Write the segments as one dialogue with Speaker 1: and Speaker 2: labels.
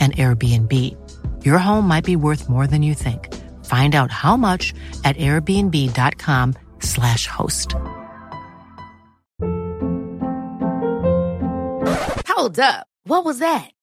Speaker 1: an Airbnb. Your home might be worth more than you think. Find out how much at airbnb.com/slash host.
Speaker 2: Hold up. What was that?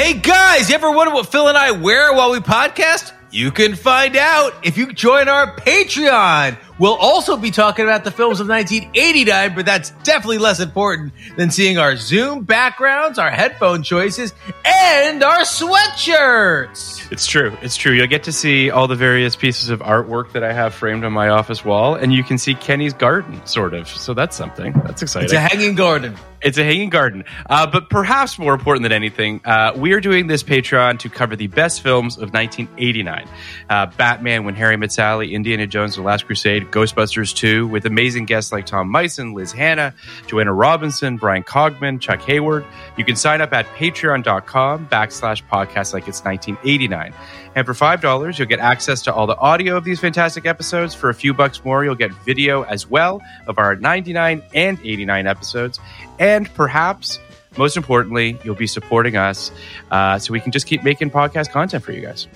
Speaker 3: Hey guys, you ever wonder what Phil and I wear while we podcast? You can find out if you join our Patreon. We'll also be talking about the films of 1989, but that's definitely less important than seeing our Zoom backgrounds, our headphone choices, and our sweatshirts.
Speaker 4: It's true. It's true. You'll get to see all the various pieces of artwork that I have framed on my office wall, and you can see Kenny's garden, sort of. So that's something. That's exciting.
Speaker 3: It's a hanging garden.
Speaker 4: It's a hanging garden. Uh, but perhaps more important than anything, uh, we are doing this Patreon to cover the best films of 1989 uh, Batman, When Harry Met Sally, Indiana Jones, The Last Crusade, Ghostbusters 2, with amazing guests like Tom Meissen, Liz Hannah, Joanna Robinson, Bryan Cogman, Chuck Hayward. You can sign up at patreon.com backslash podcast like it's 1989. And for $5, you'll get access to all the audio of these fantastic episodes. For a few bucks more, you'll get video as well of our 99 and 89 episodes. And perhaps, most importantly, you'll be supporting us uh, so we can just keep making podcast content for you guys.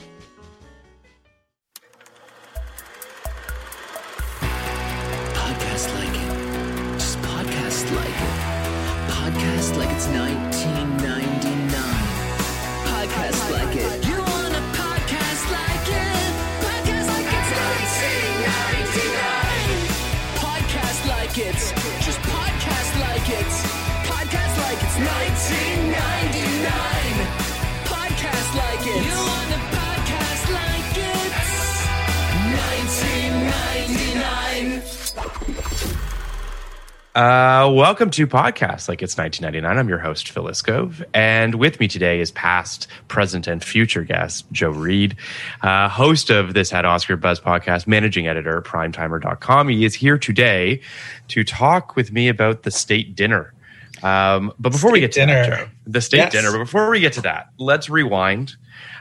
Speaker 4: Uh, welcome to podcast like it's 1999. I'm your host Phil Iskov, and with me today is past, present, and future guest Joe Reed, uh, host of this Had Oscar Buzz podcast, managing editor at Primetimer.com. He is here today to talk with me about the state dinner. Um, but before we get to
Speaker 5: dinner.
Speaker 4: that, Joe, the state
Speaker 5: Yes.
Speaker 4: dinner. But before we get to that, let's rewind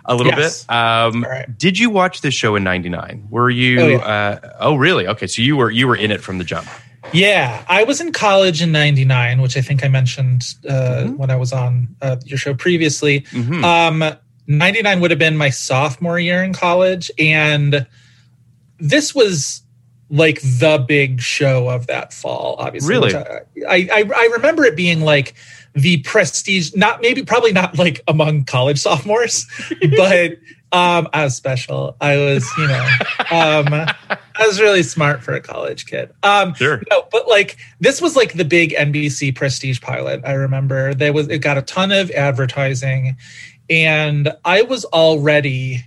Speaker 4: a little
Speaker 5: Yes.
Speaker 4: bit. Um,
Speaker 5: right.
Speaker 4: Did you watch this show in '99? Were you?
Speaker 5: Oh, yeah.
Speaker 4: uh, oh, really? Okay, so you were you were in it from the jump.
Speaker 5: Yeah, I was in college in '99, which I think I mentioned uh,
Speaker 4: Mm-hmm.
Speaker 5: when I was on uh, your show previously.
Speaker 4: Mhm.
Speaker 5: Um, '99 would have been my sophomore year in college, and this was like the big show of that fall. Obviously,
Speaker 4: Really?
Speaker 5: I, I I remember it being like the prestige. Not maybe probably not like among college sophomores, but um, I was special. I was you know um, I was really smart for a college kid. Um,
Speaker 4: Sure.
Speaker 5: no, but like this was like the big NBC prestige pilot. I remember there was it got a ton of advertising, and I was already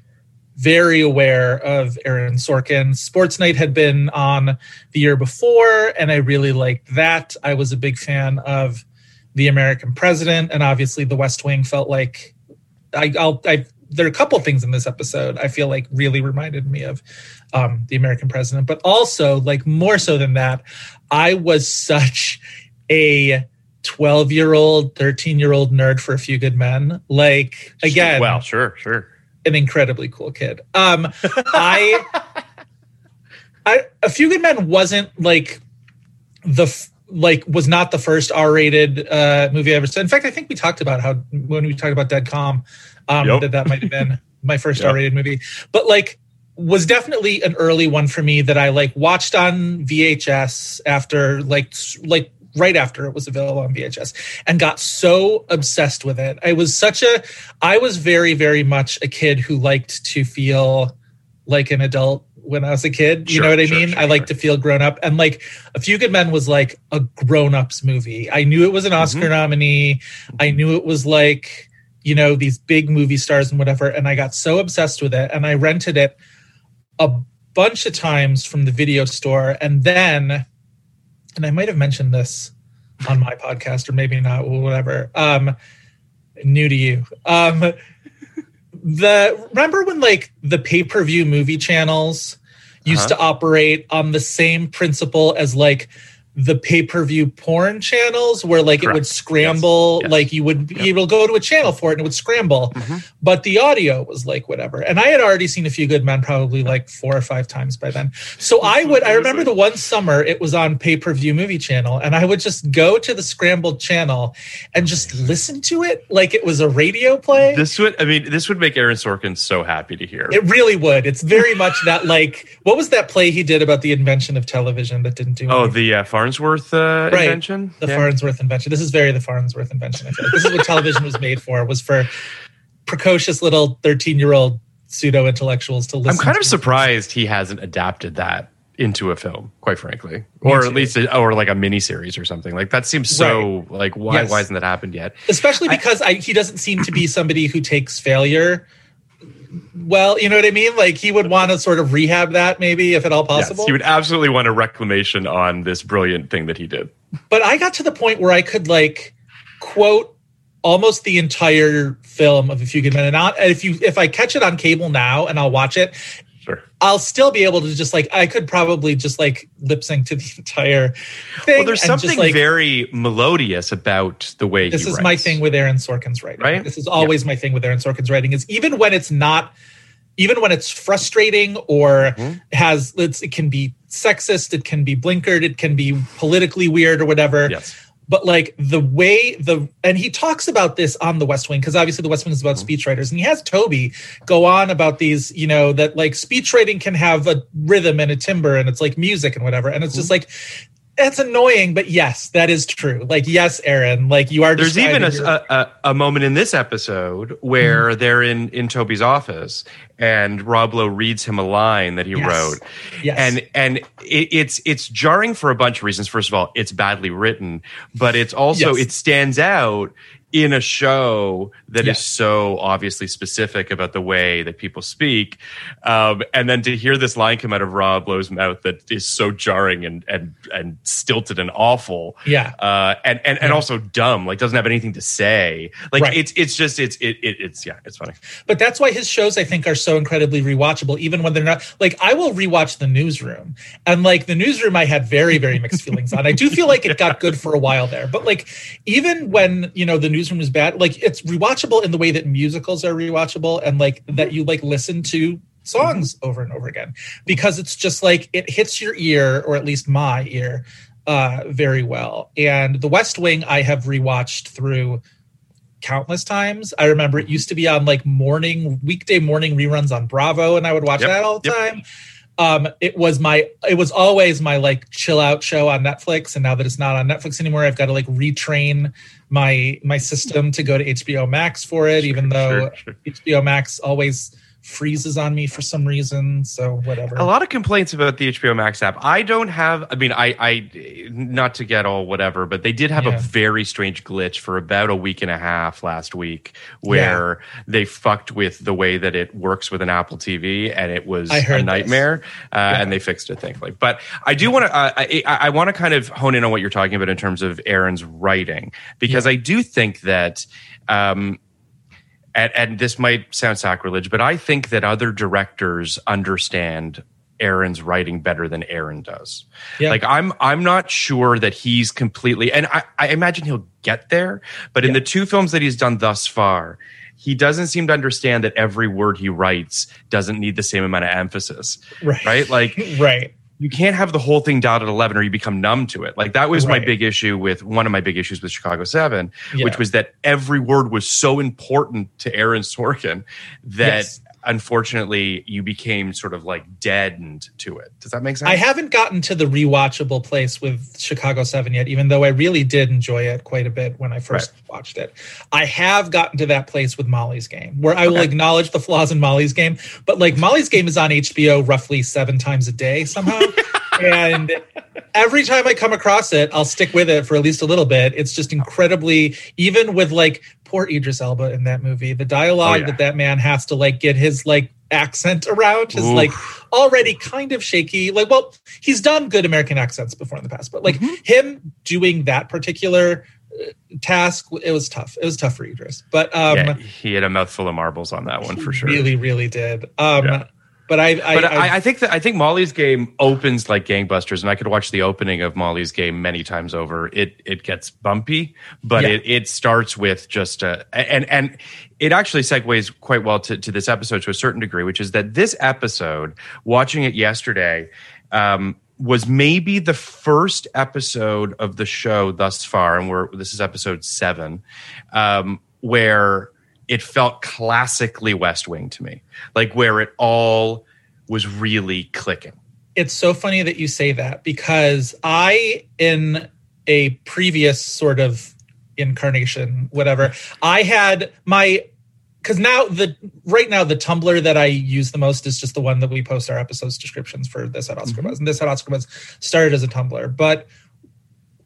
Speaker 5: very aware of Aaron Sorkin. Sports Night had been on the year before, and I really liked that. I was a big fan of The American President, and obviously The West Wing felt like I, I'll. I, there are a couple things in this episode I feel like really reminded me of um, the American president, but also like more so than that, I was such a 12 year old, 13 year old nerd for a few good men. Like, again,
Speaker 4: well, sure, sure.
Speaker 5: an incredibly cool kid. Um, I, I, a few good men wasn't like the like was not the first R-rated uh, movie I ever saw. In fact, I think we talked about how when we talked about Dead Calm, um,
Speaker 4: Yep.
Speaker 5: that that might have been my first
Speaker 4: Yep.
Speaker 5: R-rated movie. But like, was definitely an early one for me that I like watched on VHS after like like right after it was available on VHS and got so obsessed with it. I was such a I was very very much a kid who liked to feel like an adult when I was a kid. You
Speaker 4: Sure,
Speaker 5: know what I
Speaker 4: sure,
Speaker 5: mean?
Speaker 4: sure,
Speaker 5: I like to feel grown up and like A Few Good Men was like a grown-ups movie. I knew it was an Oscar
Speaker 4: Mm-hmm.
Speaker 5: nominee. I knew it was like you know these big movie stars and whatever and I got so obsessed with it and I rented it a bunch of times from the video store and then and I might have mentioned this on my podcast or maybe not whatever um new to you um the remember when like the pay-per-view movie channels used
Speaker 4: Uh-huh.
Speaker 5: to operate on the same principle as like the pay-per-view porn channels where like it would scramble
Speaker 4: Yes. Yes.
Speaker 5: like you would you will go to a channel for it and it would scramble
Speaker 4: Mhm.
Speaker 5: but the audio was like whatever and i had already seen a few good men probably like four or five times by then so i would i remember the one summer it was on pay-per-view movie channel and i would just go to the scrambled channel and just listen to it like it was a radio play
Speaker 4: This would, I mean, this would make Aaron Sorkin so happy to hear.
Speaker 5: it really would it's very much that like what was that play he did about the invention of television that didn't do
Speaker 4: oh,
Speaker 5: anything?
Speaker 4: the uh, Farnsworth uh,
Speaker 5: Right.
Speaker 4: invention.
Speaker 5: the
Speaker 4: Yeah.
Speaker 5: Farnsworth invention. This is very the Farnsworth invention. I feel like this is what television was made for. Was for precocious little thirteen-year-old pseudo intellectuals to listen.
Speaker 4: I'm kind of surprised he hasn't adapted that into a film, quite frankly, or
Speaker 5: too.
Speaker 4: at least, a, or like a miniseries or something. Like that seems so like why
Speaker 5: Yes.
Speaker 4: why hasn't that happened yet?
Speaker 5: especially because I, he doesn't seem to be somebody who takes failure. Well, you know what I mean. Like he would want to sort of rehab that, maybe if at all possible.
Speaker 4: Yes, he would absolutely want a reclamation on this brilliant thing that he did.
Speaker 5: but I got to the point where I could like quote almost the entire film of A Few Good Men. And not if you if I catch it on cable now and I'll watch it,
Speaker 4: Sure.
Speaker 5: I'll still be able to just like I could probably just like lip sync to the entire thing.
Speaker 4: Well, there's
Speaker 5: and just,
Speaker 4: something
Speaker 5: like,
Speaker 4: very melodious about the way
Speaker 5: This is my thing with Aaron Sorkin's writing.
Speaker 4: Right?
Speaker 5: This is always my thing with Aaron Sorkin's writing is even when it's not, even when it's frustrating or
Speaker 4: Mm-hmm.
Speaker 5: has it can be sexist, it can be blinkered, it can be politically weird or whatever.
Speaker 4: Yes.
Speaker 5: But like the way the and he talks about this on the West Wing because obviously the West Wing is about
Speaker 4: Mm-hmm.
Speaker 5: speechwriters and he has Toby go on about these you know that like speechwriting can have a rhythm and a timbre and it's like music and whatever and it's just like that's annoying but yes that is true like yes Aaron like you are
Speaker 4: There's even a,
Speaker 5: your-
Speaker 4: a, a, moment in this episode where
Speaker 5: Mm-hmm.
Speaker 4: they're in, in Toby's office and Rob Lowe reads him a line that he
Speaker 5: Yes.
Speaker 4: wrote.
Speaker 5: Yes.
Speaker 4: And and it, it's it's jarring for a bunch of reasons. First of all, it's badly written, but it's also
Speaker 5: Yes.
Speaker 4: it stands out in a show that is so obviously specific about the way that people speak. Um, and then to hear this line come out of Rob Lowe's mouth that is so jarring and and and stilted and awful
Speaker 5: yeah
Speaker 4: uh, and and, and also dumb, like doesn't have anything to say. Like
Speaker 5: Right.
Speaker 4: it's it's just it's it, it it's yeah, it's funny.
Speaker 5: But that's why his shows, I think, are so incredibly rewatchable, even when they're not. Like, I will rewatch The Newsroom, and like The Newsroom, I had very, very mixed feelings on. I do feel like it got good for a while there, but like, even when you know The Newsroom is bad, like it's rewatchable in the way that musicals are rewatchable, and like that mm-hmm. you like listen to songs mm-hmm. over and over again because it's just like it hits your ear, or at least my ear, uh, very well. And The West Wing, I have rewatched through countless times. I remember it mm-hmm. used to be on like morning weekday morning reruns on Bravo, and I would watch
Speaker 4: Yep,
Speaker 5: that all the
Speaker 4: yep.
Speaker 5: time. Um, it was my it was always my like chill out show on Netflix, and now that it's not on Netflix anymore, I've got to like retrain my my system to go to HBO Max for it, even though
Speaker 4: sure, sure.
Speaker 5: HBO Max always freezes on me for some reason. So whatever.
Speaker 4: A lot of complaints about the HBO Max app. I don't have. I mean, I, I, not to get all whatever, but they did have
Speaker 5: Yeah.
Speaker 4: a very strange glitch for about a week and a half last week, where they fucked with the way that it works with an Apple TV, and it was a nightmare. Uh, And they fixed it, thankfully. But I do want to. Uh, I, I, I want to kind of hone in on what you're talking about in terms of Aaron's writing, because I do think that. Um, and, and this might sound sacrilege, but I think that other directors understand Aaron's writing better than Aaron does.
Speaker 5: Yeah.
Speaker 4: Like I'm I'm not sure that he's completely and I, I imagine he'll get there. But in
Speaker 5: Yeah.
Speaker 4: the two films that he's done thus far, he doesn't seem to understand that every word he writes doesn't need the same amount of emphasis.
Speaker 5: Right.
Speaker 4: Right? Like
Speaker 5: right.
Speaker 4: You can't have the whole thing dialed at 11 or you become numb to it. Like that was my big issue with one of my big issues with Chicago 7,
Speaker 5: Yeah.
Speaker 4: which was that every word was so important to Aaron Sorkin that
Speaker 5: Yes.
Speaker 4: Unfortunately you became sort of like deadened to it. Does that make sense?
Speaker 5: I haven't gotten to the rewatchable place with Chicago 7 yet, even though I really did enjoy it quite a bit when I first watched it. I have gotten to that place with Molly's Game, where I will acknowledge the flaws in Molly's Game, but like Molly's Game is on HBO roughly seven times a day somehow. and every time I come across it, I'll stick with it for at least a little bit. It's just incredibly, even with like poor Idris Elba in that movie, the dialogue
Speaker 4: Oh, yeah.
Speaker 5: that that man has to like get his like accent around is
Speaker 4: Oof.
Speaker 5: like already kind of shaky. Like, well, he's done good American accents before in the past, but like
Speaker 4: Mm-hmm.
Speaker 5: him doing that particular uh, task, it was tough. It was tough for Idris, but um,
Speaker 4: yeah, he had a mouthful of marbles on that one for sure.
Speaker 5: really, really did. Um,
Speaker 4: Yeah.
Speaker 5: But I, I,
Speaker 4: but
Speaker 5: I,
Speaker 4: I, think that I think Molly's game opens like gangbusters, and I could watch the opening of Molly's game many times over. It it gets bumpy, but
Speaker 5: Yeah.
Speaker 4: it it starts with just a and and it actually segues quite well to to this episode to a certain degree, which is that this episode, watching it yesterday. Um, was maybe the first episode of the show thus far, and we're this is episode seven, um, where it felt classically West Wing to me, like where it all was really clicking.
Speaker 5: it's so funny that you say that because I, in a previous sort of incarnation, whatever, I had my because now the right now the Tumblr that I use the most is just the one that we post our episodes descriptions for This Had Oscar mm-hmm. Buzz, and This Had Oscar Buzz started as a Tumblr, but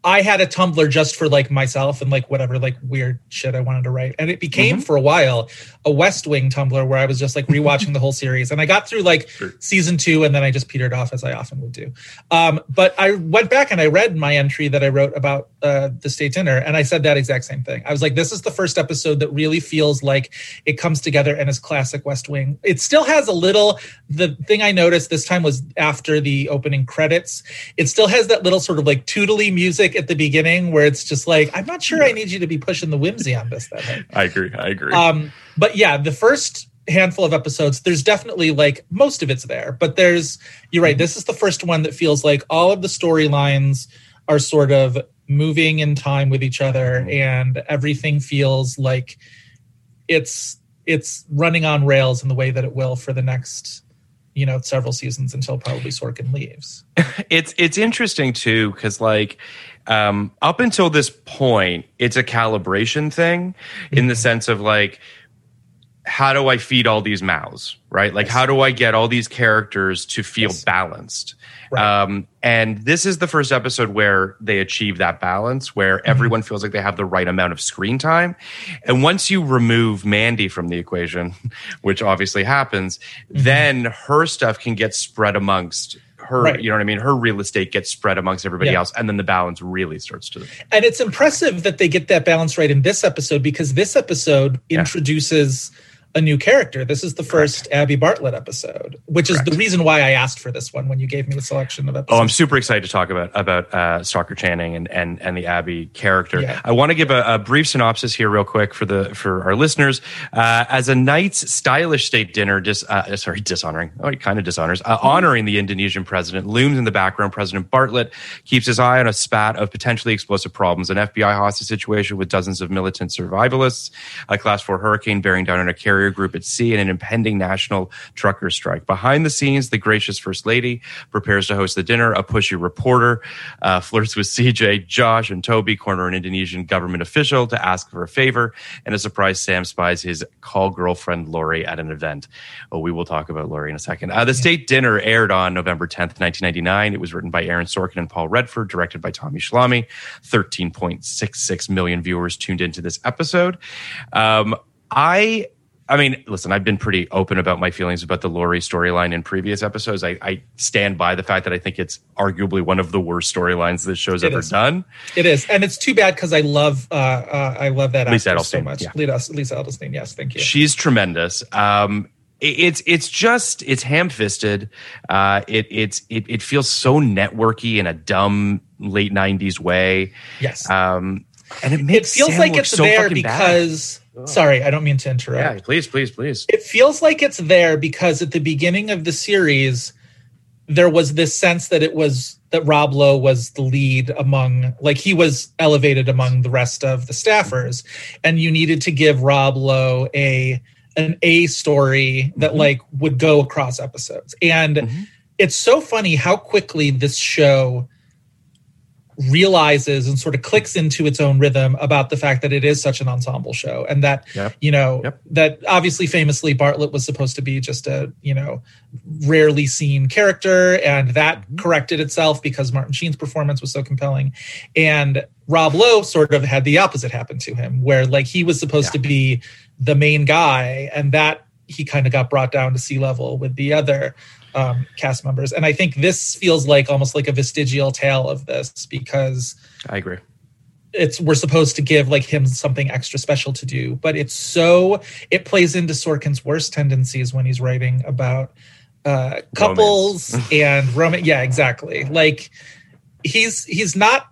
Speaker 5: I had a Tumblr just for like myself and like whatever like weird shit I wanted to write. And it became for a while a West Wing Tumblr where I was just like rewatching the whole series. And I got through like season two and then I just petered off as I often would do. Um, but I went back and I read my entry that I wrote about uh, the state dinner and I said that exact same thing. I was like, this is the first episode that really feels like it comes together and is classic West Wing. It still has a little, the thing I noticed this time was after the opening credits, it still has that little sort of like tootly music at the beginning where it's just like, I'm not sure I need you to be pushing the whimsy on this that.
Speaker 4: I agree. I agree.
Speaker 5: Um, but yeah, the first handful of episodes, there's definitely like most of it's there, but there's, you're right. This is the first one that feels like all of the storylines are sort of moving in time with each other and everything feels like it's, it's running on rails in the way that it will for the next, you know, several seasons until probably Sorkin leaves.
Speaker 4: it's it's interesting too because like um, up until this point, it's a calibration thing in the sense of like how do I feed all these mouths, right? Like, how do I get all these characters to feel
Speaker 5: Yes.
Speaker 4: balanced?
Speaker 5: Right.
Speaker 4: Um, and this is the first episode where they achieve that balance, where everyone feels like they have the right amount of screen time. And once you remove Mandy from the equation, which obviously happens, then her stuff can get spread amongst her,
Speaker 5: Right.
Speaker 4: you know what I mean? Her real estate gets spread amongst everybody
Speaker 5: Yeah.
Speaker 4: else. And then the balance really starts to.
Speaker 5: And it's impressive that they get that balance right in this episode because this episode
Speaker 4: Yeah.
Speaker 5: introduces a new character. This is the first Abby Bartlet episode, which is the reason why I asked for this one when you gave me the selection of episodes.
Speaker 4: Oh, I'm super excited to talk about about uh, Stockard Channing and and and the Abby character.
Speaker 5: Yeah.
Speaker 4: I want to give a, a brief synopsis here, real quick, for the for our listeners. Uh, as a night's stylish state dinner, dis, uh, sorry, dishonoring, oh, kind of dishonors, uh, honoring the Indonesian president, looms in the background. President Bartlet keeps his eye on a spat of potentially explosive problems: an FBI hostage situation with dozens of militant survivalists, a class four hurricane bearing down on a carrier group at sea, and an impending national trucker strike. Behind the scenes, the gracious first lady prepares to host the dinner. A pushy reporter uh, flirts with CJ, Josh, and Toby, corner an Indonesian government official to ask for a favor. And a surprise, Sam spies his call girlfriend Laurie at an event. Oh, we will talk about Laurie in a second. Uh, the state dinner aired on November 10th, 1999. It was written by Aaron Sorkin and Paul Redford, directed by Tommy Schlamme. 13.66 million viewers tuned into this episode. Um, I I mean, listen, I've been pretty open about my feelings about the Laurie storyline in previous episodes. I, I stand by the fact that I think it's arguably one of the worst storylines this show's
Speaker 5: It
Speaker 4: ever
Speaker 5: is.
Speaker 4: done.
Speaker 5: it is, and it's too bad because I love uh, uh, I love that
Speaker 4: Lisa
Speaker 5: actress so much.
Speaker 4: yeah.
Speaker 5: Lisa, Lisa Edelstein, yes, thank you.
Speaker 4: She's tremendous. Um, it- it's it's just it's ham fisted. Uh, it it's it, it feels so networky in a dumb late '90s way.
Speaker 5: yes,
Speaker 4: Um, And it makes It
Speaker 5: feels
Speaker 4: Sam
Speaker 5: like it's
Speaker 4: so
Speaker 5: there
Speaker 4: fucking bad.
Speaker 5: Sorry, I don't mean to interrupt.
Speaker 4: Yeah, please, please, please.
Speaker 5: it feels like it's there because at the beginning of the series there was this sense that it was that Rob Lowe was the lead among like he was elevated among the rest of the staffers and you needed to give Rob Lowe a an A story that mm-hmm. like would go across episodes and mm-hmm. it's so funny how quickly this show realizes and sort of clicks into its own rhythm about the fact that it is such an ensemble show and that
Speaker 4: Yep.
Speaker 5: you know
Speaker 4: Yep.
Speaker 5: that obviously famously bartlet was supposed to be just a you know rarely seen character and that mm-hmm. corrected itself because martin sheen's performance was so compelling and rob lowe sort of had the opposite happen to him where like he was supposed to be the main guy and that he kind of got brought down to sea level with the other um, cast members. And i think this feels like almost like a vestigial tale of this because
Speaker 4: I agree.
Speaker 5: it's we're supposed to give like him something extra special to do but it's so it plays into sorkin's worst tendencies when he's writing about uh couples and romance yeah exactly. Like he's he's not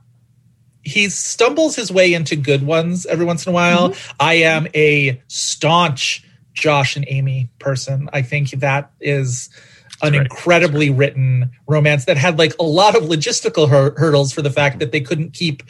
Speaker 5: he stumbles his way into good ones every once in a while. I am a staunch josh and amy person. I think that is an
Speaker 4: great.
Speaker 5: incredibly written romance that had like a lot of logistical hur- hurdles for the fact that they couldn't keep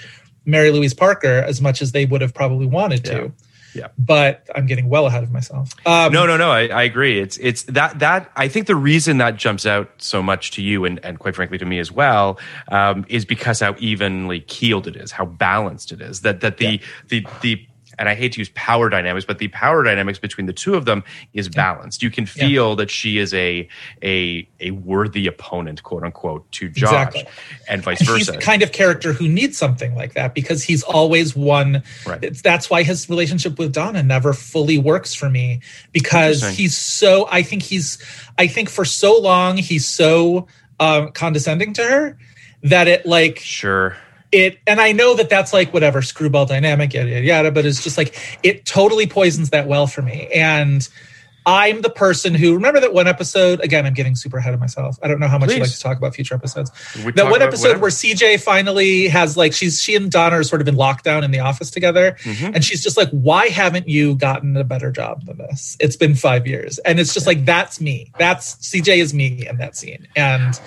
Speaker 5: Mary Louise Parker as much as they would have probably wanted to.
Speaker 4: Yeah.
Speaker 5: But I'm getting well ahead of myself. Um,
Speaker 4: no, no, no. I, I agree. It's it's that that I think the reason that jumps out so much to you and and quite frankly to me as well um, is because how evenly keeled it is, how balanced it is. That that the the the and I hate to use power dynamics, but the power dynamics between the two of them is balanced. You can
Speaker 5: Yeah.
Speaker 4: feel that she is a a a worthy opponent, quote unquote, to Josh,
Speaker 5: Exactly.
Speaker 4: and vice
Speaker 5: and he's
Speaker 4: versa.
Speaker 5: the kind of character who needs something like that because he's always one.
Speaker 4: Right.
Speaker 5: That's why his relationship with Donna never fully works for me because he's so. I think he's. I think for so long he's so um, condescending to her that it like
Speaker 4: sure.
Speaker 5: It and i know that that's like whatever screwball dynamic yada yada yada but it's just like it totally poisons that well for me and i'm the person who remember that one episode again i'm getting super ahead of myself i don't know how much you like to talk about future episodes
Speaker 4: We
Speaker 5: that one episode where cj finally has like she's she and donna are sort of in lockdown in the office together
Speaker 4: Mm-hmm.
Speaker 5: and she's just like why haven't you gotten a better job than this it's been five years and it's just like that's me that's cj is me in that scene and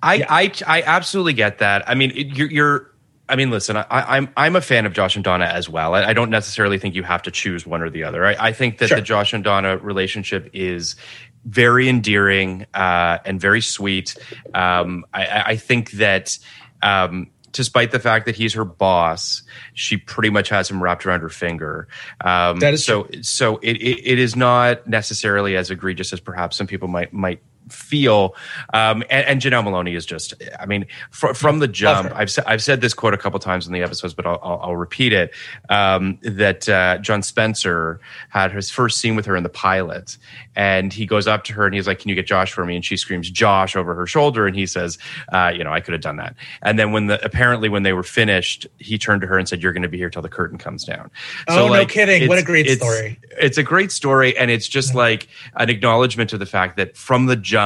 Speaker 4: I,
Speaker 5: Yeah.
Speaker 4: I I absolutely get that. I mean, it, you're, you're. I mean, listen. I, I'm I'm a fan of Josh and Donna as well. I, I don't necessarily think you have to choose one or the other. I, I think that
Speaker 5: Sure.
Speaker 4: the Josh and Donna relationship is very endearing uh, and very sweet. Um, I, I think that. Um, Despite the fact that he's her boss, she pretty much has him wrapped around her finger. Um,
Speaker 5: That is
Speaker 4: so. So it, it, it is not necessarily as egregious as perhaps some people might might feel. Um, and, and Janel Moloney is just, I mean, fr- from the jump. I've, sa- I've said this quote a couple times in the episodes, but I'll, I'll, I'll repeat it. Um, that uh, John Spencer had his first scene with her in the pilot, and he goes up to her and he's like, "Can you get Josh for me?" And she screams "Josh" over her shoulder, and he says, uh, "You know, I could have done that." And then when the apparently when they were finished, he turned to her and said, "You're going to be here till the curtain comes down."
Speaker 5: Oh, no kidding. What a great
Speaker 4: it's-
Speaker 5: story.
Speaker 4: it's a great story and it's just like an acknowledgement of the fact that from the jump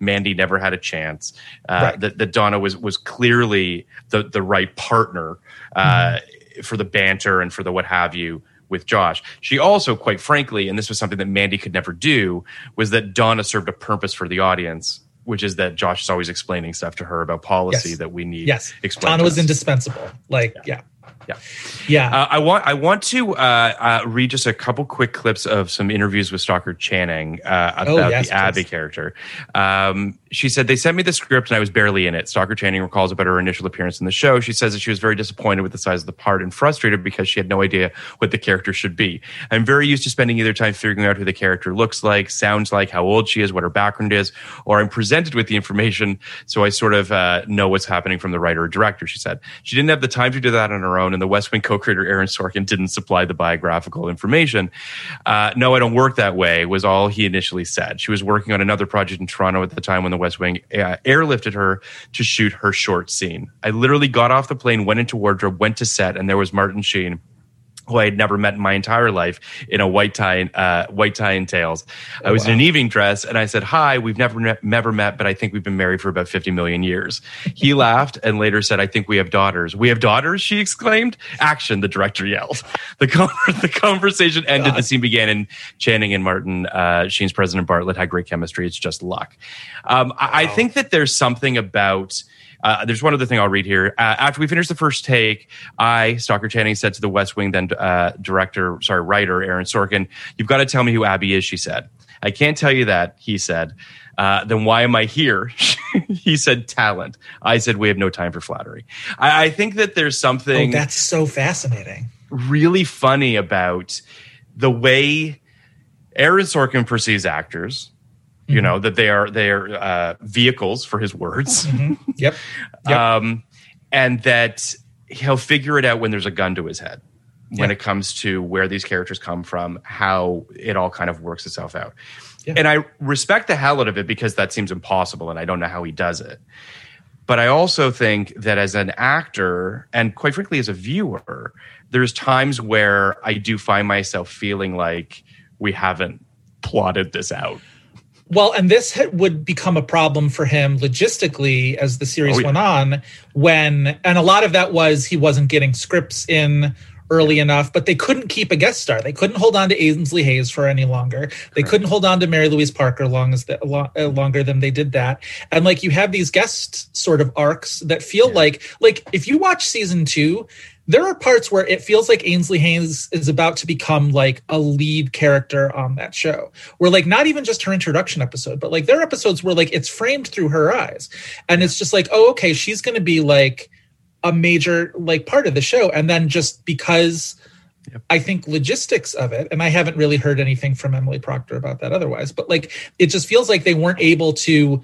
Speaker 4: mandy never had a chance uh,
Speaker 5: Right.
Speaker 4: that, that donna was was clearly the the right partner uh, for the banter and for the what have you with Josh. She also, quite frankly, and this was something that Mandy could never do, was that Donna served a purpose for the audience, which is that Josh is always explaining stuff to her about policy
Speaker 5: Yes.
Speaker 4: that we need.
Speaker 5: yes
Speaker 4: explained
Speaker 5: donna was indispensable like yeah
Speaker 4: Yeah.
Speaker 5: Yeah
Speaker 4: Uh, I want I want to uh, uh, read just a couple quick clips of some interviews with Stockard Channing uh, about
Speaker 5: Oh, yes,
Speaker 4: the Abby
Speaker 5: please.
Speaker 4: character. Um, she said they sent me the script and I was barely in it. Stockard Channing recalls about her initial appearance in the show. She says that she was very disappointed with the size of the part and frustrated because she had no idea what the character should be. I'm very used to spending either time figuring out who the character looks like, sounds like, how old she is, what her background is, or I'm presented with the information so I sort of uh, know what's happening from the writer or director. She said she didn't have the time to do that on her own, and the West Wing co-creator Aaron Sorkin didn't supply the biographical information. Uh, no, I don't work that way. Was all he initially said. She was working on another project in Toronto at the time when the West Wing uh, airlifted her to shoot her short scene. I literally got off the plane, went into wardrobe, went to set, and there was Martin Sheen who I had never met in my entire life in a white tie, uh, white tie and tails. I was in an evening dress and I said, hi, we've never, ne- never met, but I think we've been married for about 50 million years. He laughed and later said, I think we have daughters. We have daughters, she exclaimed. Action, the director yelled. The, con- the conversation ended. The scene began and Channing and Martin, uh, Sheen's President Bartlet had great chemistry. It's just luck. Um, I, I think that there's something about, uh, there's one other thing I'll read here. Uh, after we finished the first take, I, Stockard Channing, said to the West Wing then uh, director, sorry, writer Aaron Sorkin, "You've got to tell me who Abby is." She said. I can't tell you that. He said. Uh, then why am I here? he said talent. I said we have no time for flattery. I, I think that there's
Speaker 5: Oh,
Speaker 4: something
Speaker 5: that's so fascinating.
Speaker 4: really funny about the way Aaron Sorkin perceives actors. You know that they are they are uh, vehicles for his words,
Speaker 5: Yep. Yep.
Speaker 4: um, and that he'll figure it out when there's a gun to his head. When
Speaker 5: Yeah.
Speaker 4: it comes to where these characters come from, how it all kind of works itself out,
Speaker 5: Yeah.
Speaker 4: and I respect the hell out of it because that seems impossible, and I don't know how he does it. But I also think that as an actor, and quite frankly, as a viewer, there's times where I do find myself feeling like we haven't plotted this out.
Speaker 5: Well, and this would become a problem for him logistically as the series
Speaker 4: Oh, yeah.
Speaker 5: went on. When and a lot of that was he wasn't getting scripts in early enough, but they couldn't keep a guest star. They couldn't hold on to Ainsley Hayes for any longer. They couldn't hold on to Mary Louise Parker long as the, lo- uh, longer than they did that. And like you have these guest sort of arcs that feel like like if you watch season two. There are parts where it feels like Ainsley Hayes is about to become like a lead character on that show. Where like not even just her introduction episode, but like there are episodes where like it's framed through her eyes. And it's just like, oh, okay, she's gonna be like a major like part of the show. And then just because I think logistics of it, and I haven't really heard anything from Emily Procter about that otherwise, but like it just feels like they weren't able to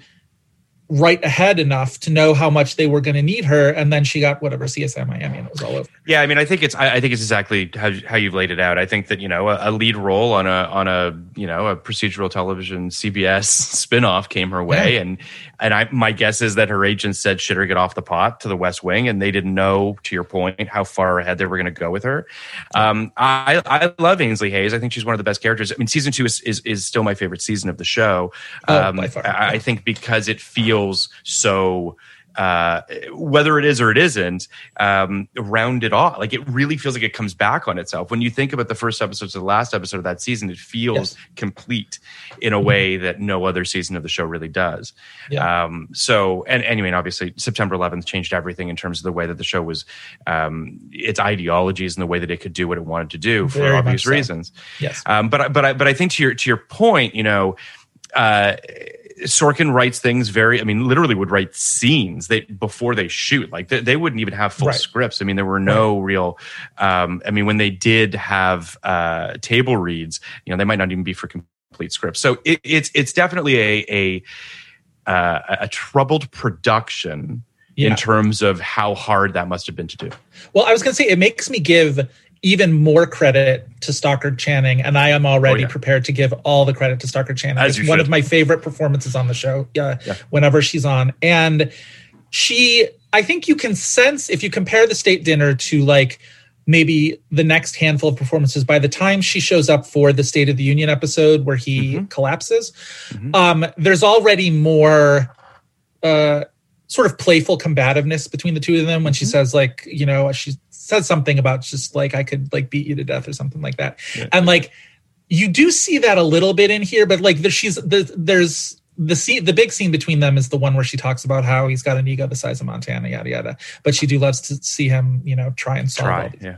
Speaker 5: write ahead enough to know how much they were going to need her, and then she got whatever CSI Miami, and it was all over.
Speaker 4: Yeah, I mean, I think it's I, I think it's exactly how how you've laid it out. I think that you know a, a lead role on a on a you know a procedural television CBS spinoff came her way,
Speaker 5: Yeah.
Speaker 4: and and I my guess is that her agent said shit her get off the pot to the West Wing, and they didn't know to your point how far ahead they were going to go with her. Um, I I love Ainsley Hayes. I think she's one of the best characters. I mean, season two is is, is still my favorite season of the show.
Speaker 5: Oh,
Speaker 4: Um,
Speaker 5: by far,
Speaker 4: I, I think because it feels so uh, whether it is or it isn't, um, rounded off. Like it really feels like it comes back on itself. When you think about the first episode to the last episode of that season, it feels
Speaker 5: Yes.
Speaker 4: complete in a way that no other season of the show really does.
Speaker 5: Yeah.
Speaker 4: Um, so, and anyway, and obviously September 11th changed everything in terms of the way that the show was, um, its ideologies and the way that it could do what it wanted to do for
Speaker 5: Very
Speaker 4: obvious
Speaker 5: so.
Speaker 4: reasons.
Speaker 5: Yes.
Speaker 4: Um, but I- but I, but I think to your to your point, you know, uh, Sorkin writes things very. I mean, literally would write scenes they before they shoot. Like they, they wouldn't even have full
Speaker 5: Right.
Speaker 4: scripts. I mean, there were no real. Um, I mean, when they did have uh, table reads, you know, they might not even be for complete scripts. So it, it's it's definitely a a uh, a troubled production.
Speaker 5: Yeah.
Speaker 4: In terms of how hard that must have been to do.
Speaker 5: Well, I was going to say it makes me give even more credit to Stockard Channing, and I am already
Speaker 4: Oh, yeah.
Speaker 5: prepared to give all the credit to Stockard Channing.
Speaker 4: As
Speaker 5: it's one
Speaker 4: should.
Speaker 5: of my favorite performances on the show. Yeah,
Speaker 4: Yeah.
Speaker 5: whenever she's on, and she, I think you can sense if you compare the state dinner to like maybe the next handful of performances by the time she shows up for the state of the union episode where he
Speaker 4: Mm-hmm.
Speaker 5: collapses um there's already more uh sort of playful combativeness between the two of them when
Speaker 4: Mm-hmm.
Speaker 5: she says like you know she says something about just like i could like beat you to death or something like that. And like you do see that a little bit in here but like there, she's the, there's the scene the big scene between them is the one where she talks about how he's got an ego the size of montana yada yada. But she do loves to see him you know try and solve all
Speaker 4: Try,
Speaker 5: these
Speaker 4: yeah.